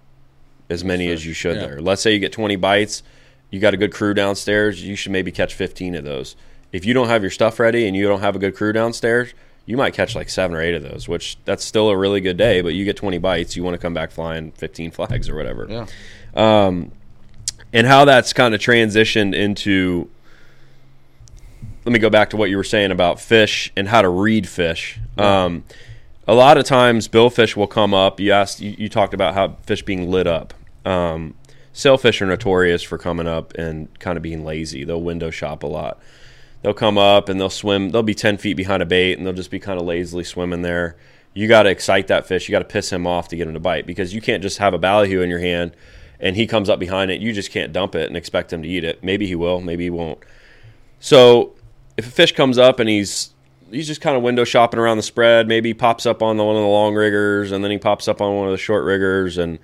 as many as you should Yeah. there. Let's say you get 20 bites, you got a good crew downstairs, you should maybe catch 15 of those. If you don't have your stuff ready and you don't have a good crew downstairs, you might catch like seven or eight of those, which that's still a really good day. But you get 20 bites, you want to come back flying 15 flags or whatever yeah. Um, and how that's kind of transitioned into let me go back to what you were saying about fish and how to read fish. Um, a lot of times billfish will come up you asked you, you talked about how fish being lit up. Um, sailfish are notorious for coming up and kind of being lazy they'll window shop a lot. They'll come up and they'll swim they'll be 10 feet behind a bait and they'll just be kind of lazily swimming there. You got to excite that fish you got to piss him off to get him to bite because you can't just have a ballyhoo in your hand and he comes up behind it you just can't dump it and expect him to eat it. Maybe he will maybe he won't. So if a fish comes up and he's he's just kind of window shopping around the spread maybe he pops up on the, one of the long riggers and then he pops up on one of the short riggers and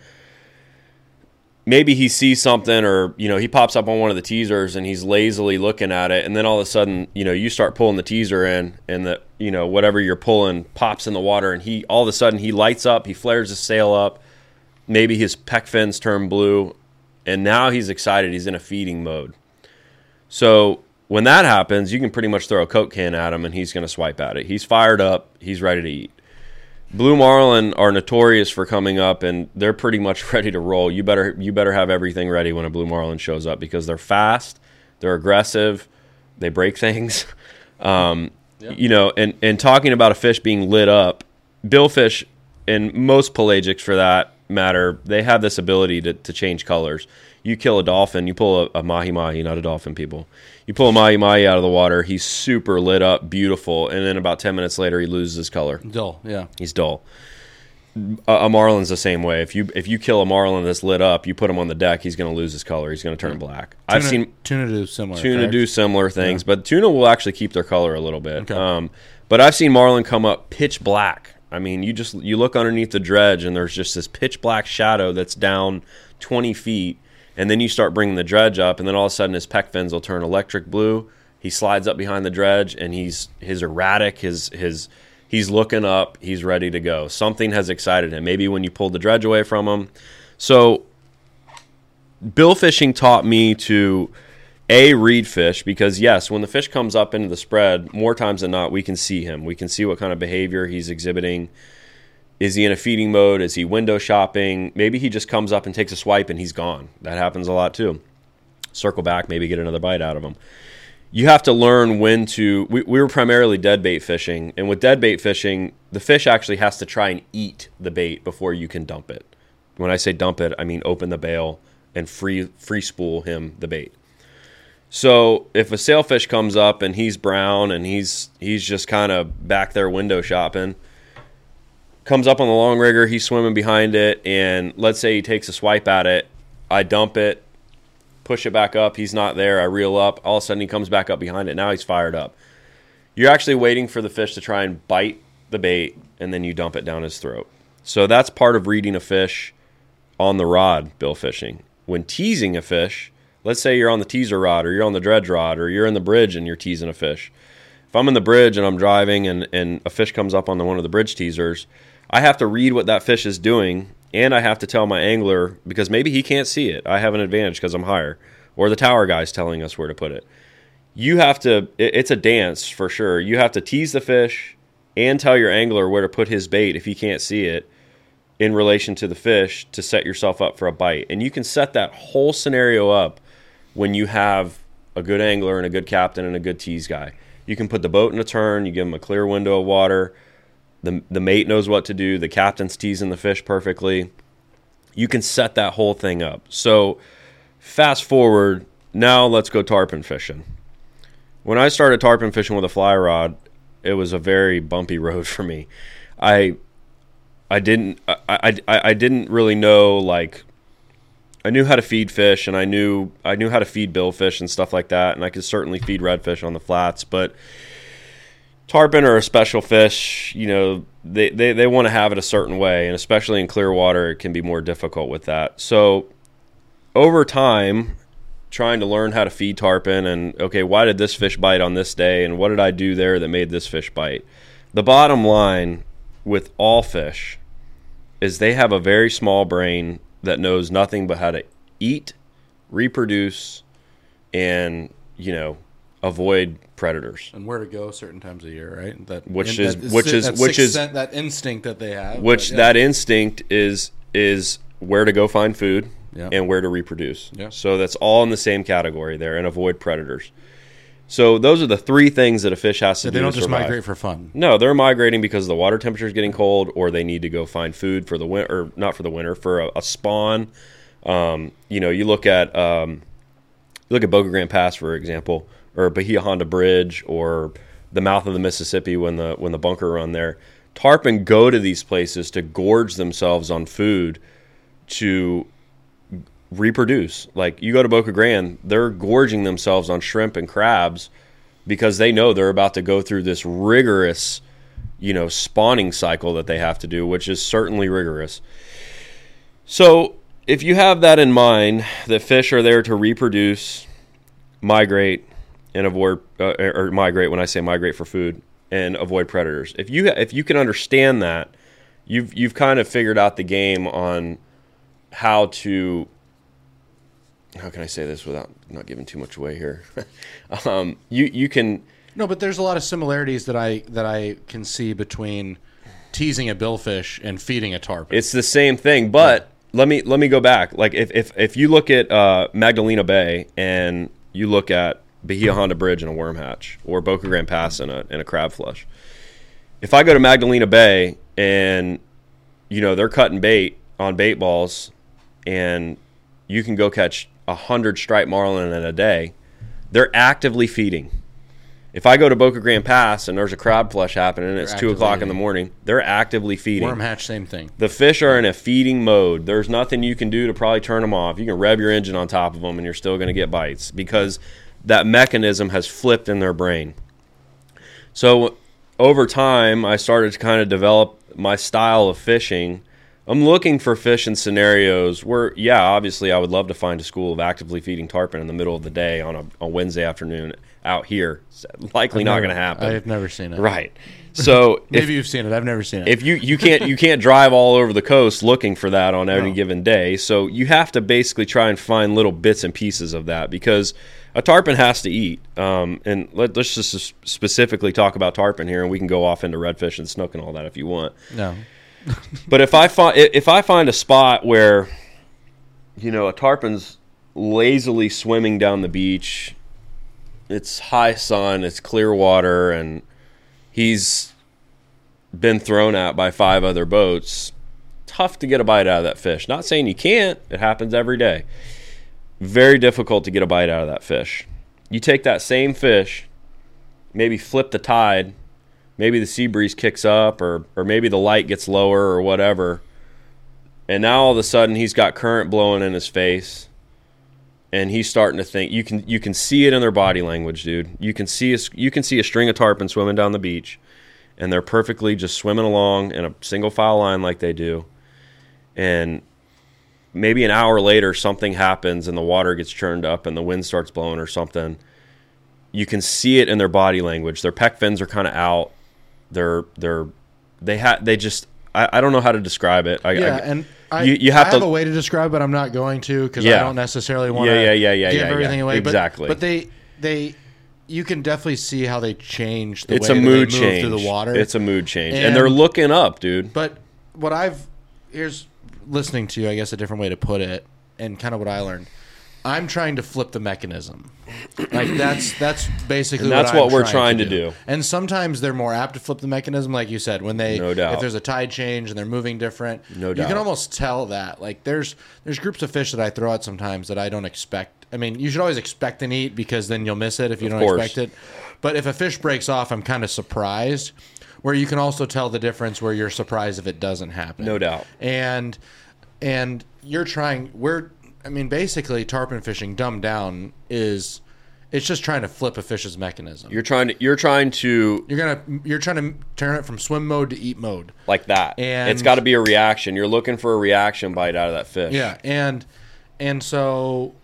maybe he sees something or you know he pops up on one of the teasers and he's lazily looking at it and then all of a sudden you know you start pulling the teaser in and the you know whatever you're pulling pops in the water and he all of a sudden he lights up he flares his sail up maybe his pec fins turn blue and now he's excited he's in a feeding mode so when that happens, you can pretty much throw a Coke can at him and he's going to swipe at it. He's fired up, he's ready to eat. Blue marlin are notorious for coming up and they're pretty much ready to roll. You better you better have everything ready when a blue marlin shows up because they're fast, they're aggressive, they break things. Um, yep. You know, and and talking about a fish being lit up, billfish and most pelagics for that matter, they have this ability to, to change colors. You kill a dolphin, you pull a, a mahi mahi, not a dolphin, people. You pull a mahi mahi out of the water, he's super lit up, beautiful, and then about 10 minutes later, he loses his color. Dull, yeah. He's dull. A, a marlin's the same way. If you if you kill a marlin that's lit up, you put him on the deck, he's going to lose his color. He's going to turn black. Tuna, I've seen tuna do similar. Tuna correct? do similar things, yeah. but tuna will actually keep their color a little bit. Okay. Um, but I've seen marlin come up pitch black I mean, you just you look underneath the dredge and there's just this pitch black shadow that's down 20 feet, and then you start bringing the dredge up, and then all of a sudden his pec fins will turn electric blue. He slides up behind the dredge, and he's his erratic, his his he's looking up, he's ready to go. Something has excited him. Maybe when you pulled the dredge away from him. So, bill fishing taught me to a read fish because yes when the fish comes up into the spread more times than not we can see him. We can see what kind of behavior he's exhibiting. Is he in a feeding mode? Is he window shopping? Maybe he just comes up and takes a swipe and he's gone. That happens a lot too. Circle back maybe get another bite out of him. You have to learn when to we, we were primarily dead bait fishing and with dead bait fishing the fish actually has to try and eat the bait before you can dump it. When i say dump it i mean open the bail and free free spool him the bait so if a sailfish comes up and he's brown and he's he's just kind of back there window shopping, comes up on the long rigger, he's swimming behind it, and let's say he takes a swipe at it, I dump it, push it back up, he's not there, I reel up, all of a sudden he comes back up behind it, now he's fired up. You're actually waiting for the fish to try and bite the bait, and then you dump it down his throat. So that's part of reading a fish on the rod, bill fishing. When teasing a fish, Let's say you're on the teaser rod or you're on the dredge rod or you're in the bridge and you're teasing a fish. If I'm in the bridge and I'm driving and, and a fish comes up on the, one of the bridge teasers, I have to read what that fish is doing and I have to tell my angler because maybe he can't see it. I have an advantage because I'm higher. Or the tower guy's telling us where to put it. You have to, it's a dance for sure. You have to tease the fish and tell your angler where to put his bait if he can't see it in relation to the fish to set yourself up for a bite. And you can set that whole scenario up when you have a good angler and a good captain and a good tease guy. You can put the boat in a turn, you give them a clear window of water. The, the mate knows what to do, the captain's teasing the fish perfectly. You can set that whole thing up. So, fast forward, now let's go tarpon fishing. When I started tarpon fishing with a fly rod, it was a very bumpy road for me. I I didn't I, I, I didn't really know like I knew how to feed fish and I knew I knew how to feed billfish and stuff like that, and I could certainly feed redfish on the flats, but tarpon are a special fish. You know, they, they, they want to have it a certain way, and especially in clear water, it can be more difficult with that. So over time, trying to learn how to feed tarpon and okay, why did this fish bite on this day, and what did I do there that made this fish bite? The bottom line with all fish is they have a very small brain that knows nothing but how to eat, reproduce, and you know avoid predators and where to go certain times of year, right? That which is that, which is which is that instinct that they have. Which yeah. that instinct is is where to go find food yeah. and where to reproduce. Yeah. So that's all in the same category there, and avoid predators. So those are the three things that a fish has to so do. They don't just survive. migrate for fun. No, they're migrating because the water temperature is getting cold, or they need to go find food for the winter, or not for the winter, for a, a spawn. Um, you know, you look at um, you look at Boca Grande Pass, for example, or Bahia Honda Bridge, or the mouth of the Mississippi when the when the bunker run there. Tarpon go to these places to gorge themselves on food to reproduce. Like you go to Boca Grande, they're gorging themselves on shrimp and crabs because they know they're about to go through this rigorous, you know, spawning cycle that they have to do, which is certainly rigorous. So, if you have that in mind, that fish are there to reproduce, migrate, and avoid uh, or migrate when I say migrate for food and avoid predators. If you if you can understand that, you've you've kind of figured out the game on how to how can I say this without not giving too much away here? um, you you can No, but there's a lot of similarities that I that I can see between teasing a billfish and feeding a tarpon. it's the same thing, but let me let me go back. Like if if, if you look at uh, Magdalena Bay and you look at Bahia Honda Bridge and a worm hatch, or Boca Grande Pass and a and a crab flush. If I go to Magdalena Bay and you know they're cutting bait on bait balls, and you can go catch a hundred striped marlin in a day, they're actively feeding. If I go to Boca Grande Pass and there's a crab flush happening and it's two o'clock in the morning, they're actively feeding. Worm hatch, same thing. The fish are in a feeding mode. There's nothing you can do to probably turn them off. You can rev your engine on top of them and you're still going to get bites because that mechanism has flipped in their brain. So over time, I started to kind of develop my style of fishing. I'm looking for fish in scenarios where, yeah, obviously, I would love to find a school of actively feeding tarpon in the middle of the day on a, a Wednesday afternoon out here. It's likely not going to happen. I've never seen it. right. So if Maybe you've seen it. I've never seen it. if you you can't you can't drive all over the coast looking for that on any given day so you have to basically try and find little bits and pieces of that because a tarpon has to eat um, and let, let's just specifically talk about tarpon here and we can go off into redfish and snook and all that if you want no. But if i find if i find a spot where you know a tarpon's lazily swimming down the beach it's high sun it's clear water and he's been thrown at by five other boats tough to get a bite out of that fish. Not saying you can't it happens every day. Very difficult to get a bite out of that fish. You take that same fish maybe flip the tide maybe the sea breeze kicks up or or maybe the light gets lower or whatever. And now all of a sudden he's got current blowing in his face and he's starting to think you can you can see it in their body language dude. You can see a, you can see a string of tarpon swimming down the beach and they're perfectly just swimming along in a single file line like they do. And maybe an hour later something happens and the water gets churned up and the wind starts blowing or something. You can see it in their body language. Their pec fins are kind of out they're they're they ha- they just I, I don't know how to describe it I, Yeah, I, and I, you- you have I to- have a way to describe, but I'm not going to because I don't necessarily want to. Yeah, yeah, yeah, yeah, give yeah, everything yeah. away. But, Exactly. But they they you can definitely see how they change. The it's way a mood they move change through the water. it's a mood change and, And- they're looking up dude But what I've here's listening to you, I guess a different way to put it, and kind of what I learned. I'm trying to flip the mechanism. Like that's that's basically And that's what, what I'm we're trying to do. And sometimes they're more apt to flip the mechanism, like you said, when they No doubt. if there's a tide change and they're moving different. No doubt. you can almost tell that. Like there's there's groups of fish that I throw out sometimes that I don't expect. I mean, you should always expect an eat because then you'll miss it if you Of don't course. expect it. But if a fish breaks off, I'm kind of surprised. Where you can also tell the difference where you're surprised if it doesn't happen. No doubt. And and you're trying. We're. I mean, basically, tarpon fishing dumbed down is. It's just trying to flip a fish's mechanism. you're trying to you're trying to You're gonna you're trying to turn it from swim mode to eat mode. like that And- it's got to be a reaction you're looking for a reaction bite out of that fish Yeah, and and so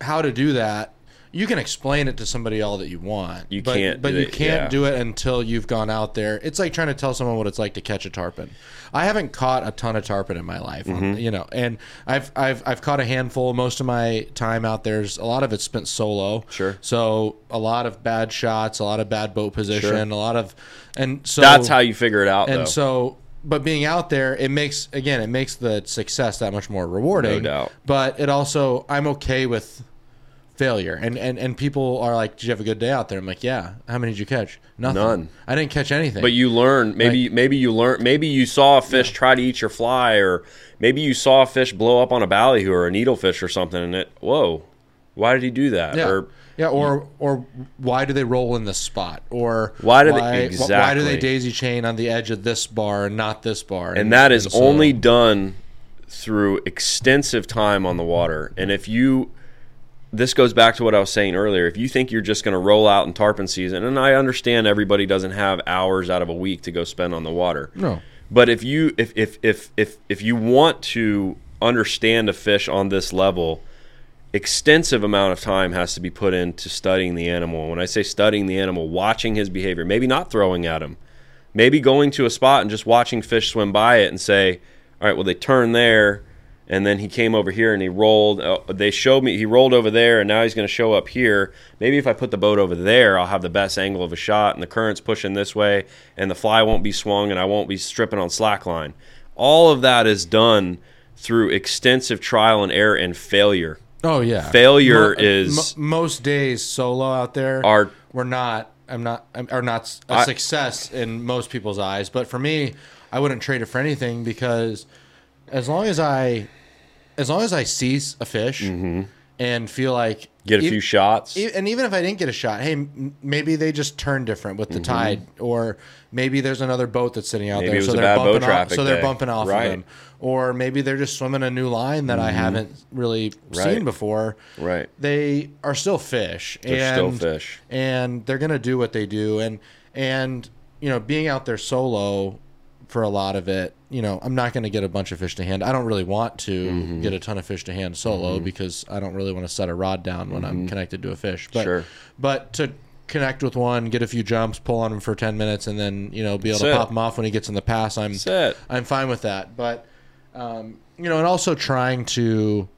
how to do that? You can explain it to somebody all that you want. You but, can't but you can't yeah. do it until you've gone out there. It's like trying to tell someone what it's like to catch a tarpon. I haven't caught a ton of tarpon in my life, Mm-hmm. you know, and I've I've I've caught a handful. Most of my time out there's a lot of it's spent solo. Sure. So a lot of bad shots, a lot of bad boat position, a lot of, and so that's how you figure it out and though so, but being out there, it makes again, it makes the success that much more rewarding. No doubt. But it also, I'm okay with failure, and and and people are like, "Did you have a good day out there?" I'm like, "Yeah." How many did you catch? Nothing. None. I didn't catch anything. but you learn maybe maybe you learn maybe you saw a fish try to eat your fly or maybe you saw a fish blow up on a ballyhoo or a needlefish or something and it whoa why did he do that yeah. or yeah, or or why do they roll in this spot? Or Why do they- why, Why do they daisy chain on the edge of this bar and not this bar? and that is so- only done through extensive time on the water and if you this goes back to what I was saying earlier. If you think you're just going to roll out in tarpon season, and I understand everybody doesn't have hours out of a week to go spend on the water. no. But if you if if if if if you want to understand a fish on this level, extensive amount of time has to be put into studying the animal. When I say studying the animal, watching his behavior, maybe not throwing at him, maybe going to a spot and just watching fish swim by it and say, "All right, well they turn there." And then he came over here and he rolled. Uh, they showed me he rolled over there, and now he's going to show up here. Maybe if I put the boat over there, I'll have the best angle of a shot, and the current's pushing this way, and the fly won't be swung, and I won't be stripping on slack line. All of that is done through extensive trial and error and failure. Oh yeah, Failure is- most days solo out there Are- we're not. I'm not. I'm- Are not a I- success in most people's eyes, but for me, I wouldn't trade it for anything because as long as I, as long as I see a fish and feel like Mm-hmm. Get a e- few shots. E- and even if I didn't get a shot, hey, m- maybe they just turn different with the Mm-hmm. tide, or maybe there's another boat that's sitting out Maybe there, so they're bad boat bumping off. So they're bumping off Right. of them, or maybe they're just swimming a new line that I haven't really Right. seen before. Right. They are still fish. They're still fish. and they're gonna do what they do, and and you know, being out there solo for a lot of it, you know, I'm not going to get a bunch of fish to hand. I don't really want to Mm-hmm. get a ton of fish to hand solo because I don't really want to set a rod down when I'm connected to a fish. But Mm-hmm. Sure. but to connect with one, get a few jumps, pull on him for 10 minutes and then, you know, be able That's to it. pop him off when he gets in the pass, I'm. I'm fine with that. But um, you know, and also trying to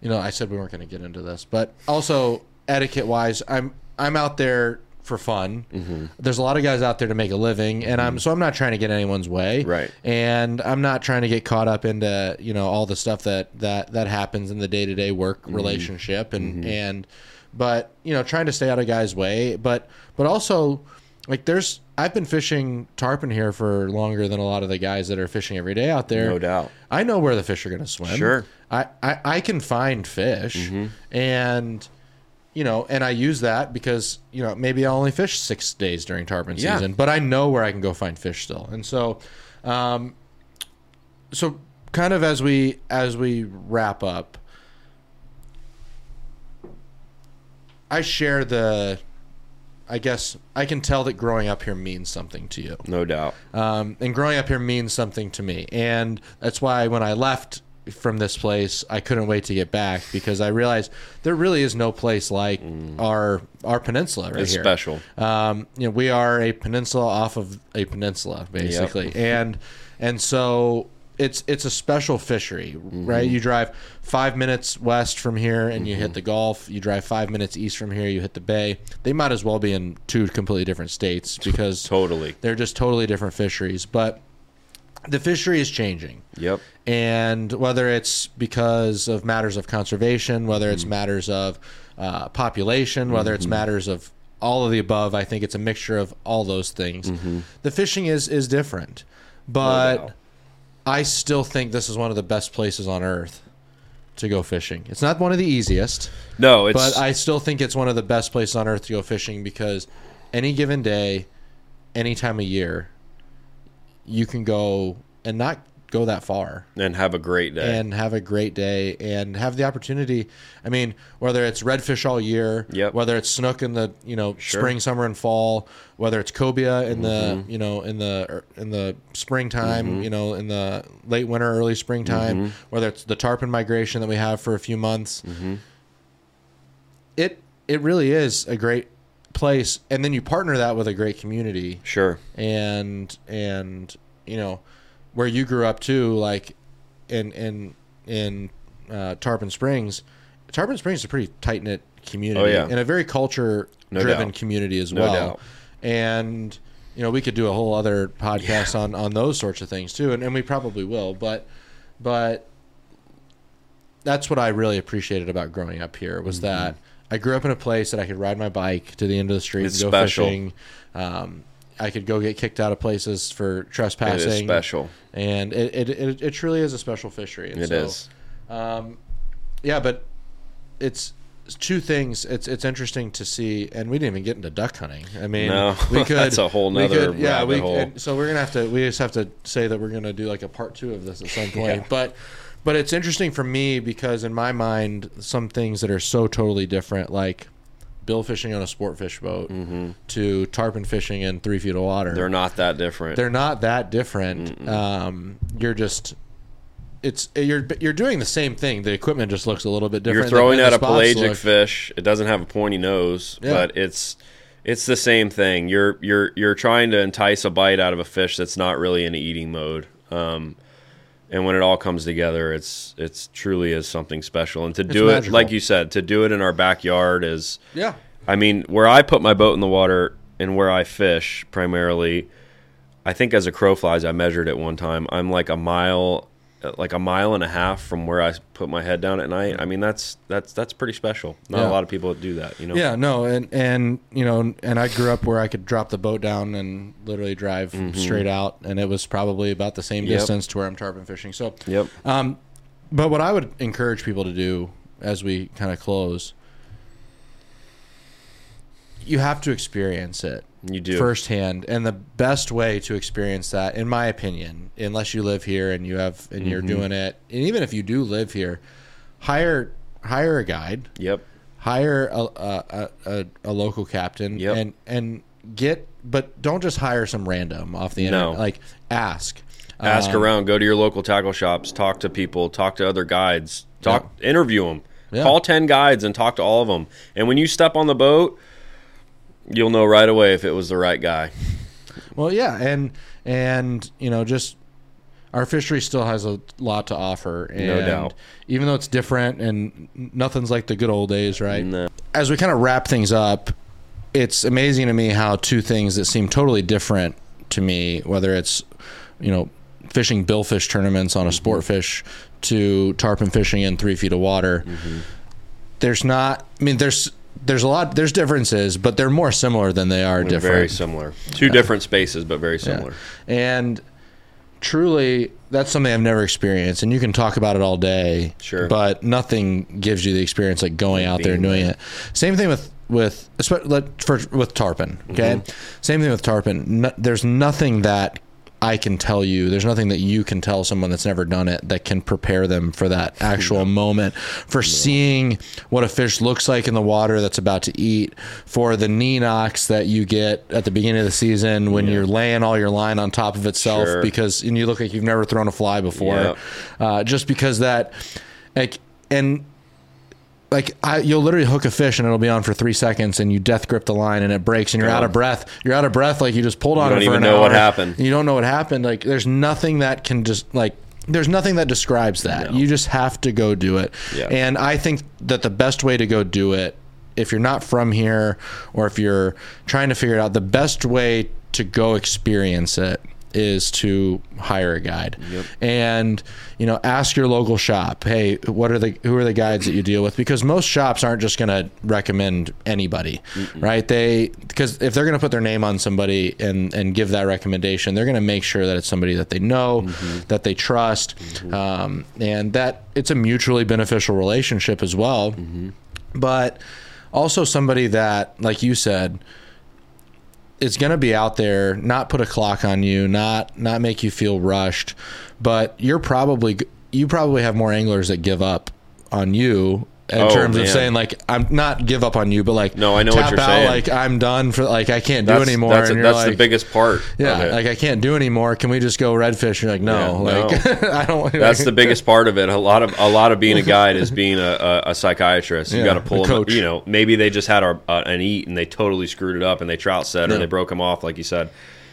you know, I said we weren't going to get into this, but also etiquette wise, I'm I'm out there for fun. Mm-hmm. There's a lot of guys out there to make a living, and I'm so I'm not trying to get anyone's way, Right. And I'm not trying to get caught up into you know all the stuff that that that happens in the day to day work Mm-hmm. relationship, and and but you know trying to stay out of guys' way, but but also like there's I've been fishing tarpon here for longer than a lot of the guys that are fishing every day out there. No doubt. I know where the fish are going to swim. Sure. I, I, I can find fish and you know and i use that because you know maybe i only fish six days during tarpon Yeah. season but i know where i can go find fish still and so um so kind of as we as we wrap up i share the i guess i can tell that growing up here means something to you No doubt. um, and growing up here means something to me and that's why when i left from this place i couldn't wait to get back because i realized there really is no place like our our peninsula right Mm. It's here special. um, you know we are a peninsula off of a peninsula basically and and so it's it's a special fishery right Mm-hmm. you drive five minutes west from here and you hit the gulf you drive five minutes east from here you hit the bay they might as well be in two completely different states because Totally. they're just totally different fisheries, but the fishery is changing. Yep. And whether it's because of matters of conservation, whether Mm-hmm. it's matters of uh, population, whether it's matters of all of the above, I think it's a mixture of all those things. The fishing is is different, but doubt. I still think this is one of the best places on earth to go fishing. It's not one of the easiest. No, it's But I still think it's one of the best places on earth to go fishing because any given day, any time of year, you can go and not go that far and have a great day. and have a great day and have the opportunity. I mean, whether it's redfish all year, Yep. whether it's snook in the you know Sure. spring, summer, and fall, whether it's cobia in the mm-hmm. you know in the er, in the springtime, mm-hmm. you know in the late winter, early springtime, mm-hmm. whether it's the tarpon migration that we have for a few months, it it really is a great place, and then you partner that with a great community sure. and and you know where you grew up too like in in in uh, Tarpon Springs Tarpon Springs is a pretty tight knit community Oh, yeah. and a very culture driven doubt. community as No well doubt. and you know we could do a whole other podcast on on those sorts of things too and, and we probably will but but that's what I really appreciated about growing up here was Mm-hmm. that I grew up in a place that I could ride my bike to the end of the street It's and go special. fishing. Um, I could go get kicked out of places for trespassing. is special. and it, it, it, it truly is a special fishery. And It so, is. Um, yeah, but it's two things. It's it's interesting to see, and we didn't even get into duck hunting. I mean, No, we could. that's a whole we nother could- yeah, we. hole. and so we're gonna have to. We just have to say that we're gonna do like a part two of this at some point. Yeah. But but it's interesting for me because in my mind, some things that are so totally different, like bill fishing on a sport fish boat to tarpon fishing in three feet of water Mm-hmm. They're not that different. they're not that different. Um, you're just it's you're you're doing the same thing. The equipment just looks a little bit different. You're throwing out a pelagic look- fish. It doesn't have a pointy nose, Yeah. but it's it's the same thing. You're you're you're trying to entice a bite out of a fish that's not really in eating mode. Um, and when it all comes together, it's it's truly is something special. And to It's do it, magical. like you said, to do it in our backyard is. Yeah. I mean, where I put my boat in the water and where I fish primarily, I think as a crow flies, I measured it one time. I'm like a mile, like a mile and a half from where I put my head down at night. I mean, that's that's that's pretty special. Not Yeah. a lot of people do that, you know. Yeah, no, and and you know, and I grew up where I could drop the boat down and literally drive straight out, and it was probably about the same Mm-hmm. Yep. distance to where I'm tarpon fishing. So, Yep. um, but what I would encourage people to do as we kind of close, you have to experience it You do. firsthand, and the best way to experience that, in my opinion, unless you live here and you have and Mm-hmm. you're doing it, and even if you do live here, hire hire a guide Yep. hire a a, a, a local captain Yep. and and get but don't just hire some random off the internet No. like ask Ask Um, around. Go to your local tackle shops. Talk to people. Talk to other guides. Talk. Interview them. Yeah. Call ten guides and talk to all of them. And when you step on the boat, you'll know right away if it was the right guy. well yeah and and you know just our fishery still has a lot to offer and No doubt. even though it's different and nothing's like the good old days right No. as we kind of wrap things up, it's amazing to me how two things that seem totally different to me, whether it's you know fishing billfish tournaments on a sport mm-hmm. fish to tarpon fishing in three feet of water. Mm-hmm. There's not. I mean, there's there's a lot. There's differences, but they're more similar than they are They're different. Very similar. Two different spaces, but very Yeah. similar. And truly, that's something I've never experienced. And you can talk about it all day. Sure. But nothing gives you the experience like going out there and doing there. it. Same thing with with with tarpon. Okay. Mm-hmm. Same thing with tarpon. No, there's nothing that I can tell you. There's nothing that you can tell someone that's never done it that can prepare them for that actual moment, for seeing what a fish looks like in the water that's about to eat, for the knee knocks that you get at the beginning of the season when you're laying all your line on top of itself Sure. because and you look like you've never thrown a fly before, uh, just because that, like, and like I, you'll literally hook a fish and it'll be on for three seconds and you death grip the line and it breaks and you're out of breath. You're out of breath like you just pulled on you don't it for even an know hour. what happened. You don't know what happened. Like there's nothing that can just like there's nothing that describes that. No. You just have to go do it. Yeah. And I think that the best way to go do it, if you're not from here or if you're trying to figure it out, the best way to go experience it is to hire a guide. Yep. and you know ask your local shop hey what are the who are the guides that you deal with? Because most shops aren't just going to recommend anybody right? They because if they're going to put their name on somebody and and give that recommendation they're going to make sure that it's somebody that they know mm-hmm. that they trust mm-hmm. um, and that it's a mutually beneficial relationship as well. Mm-hmm. But also somebody that like you said is going to be out there not put a clock on you not not make you feel rushed but you're probably you probably have more anglers that give up on you in Oh, terms of saying like i'm not give up on you but like No, I know what you're out, saying. like i'm done for like i can't do anymore that's, and you're that's like the biggest part. yeah like i can't do anymore can we just go redfish you're like no Yeah, like i don't That's the biggest part of it. A lot of a lot of being a guide is being a, a, a psychiatrist. You Yeah, got to pull a them. You know, maybe they just had a, a, an eat and they totally screwed it up and they trout set or they broke him off, like you said.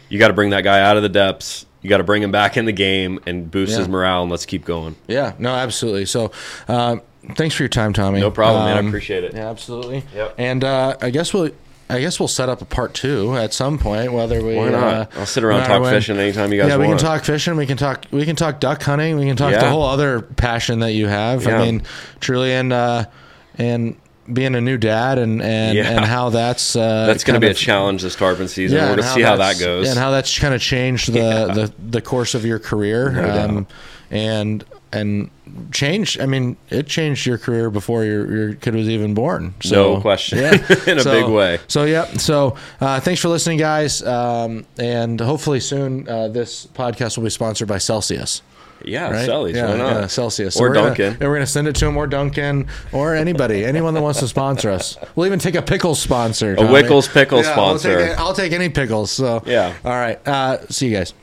You got to bring that guy out of the depths. You got to bring him back in the game and boost his morale and let's keep going. yeah no absolutely so um, thanks for your time tommy No problem, man. I Um, appreciate it. Yeah, absolutely. Yep. And uh, I guess we'll. I guess we'll set up a part two at some point. Whether we Why not? Uh, I'll sit around no and matter talk when. fishing anytime you guys want. Yeah, we want. can talk fishing. We can talk. We can talk duck hunting. We can talk the whole other passion that you have. Yeah. I mean, truly, and uh, and being a new dad and and, Yeah. and how that's uh, That's going to be a challenge this tarpon season. Yeah, We're going to see how that goes. and how that's kind of changed the, Yeah. the the course of your career. No um, and and changed. I mean, it changed your career before your, your kid was even born. So, No question. Yeah, In a big way. So yeah. So uh, thanks for listening, guys. Um, and hopefully soon uh, this podcast will be sponsored by Celsius. yeah, Right? Celsius. yeah, why not? yeah, Celsius. Or we're gonna- and we're going to send it to him or Duncan or anybody, anyone that wants to sponsor us. We'll even take a pickles sponsor. A Tommy. Wickles pickle Yeah, we'll take sponsor. I'll take any pickles. So Yeah. All right. Uh, see you guys.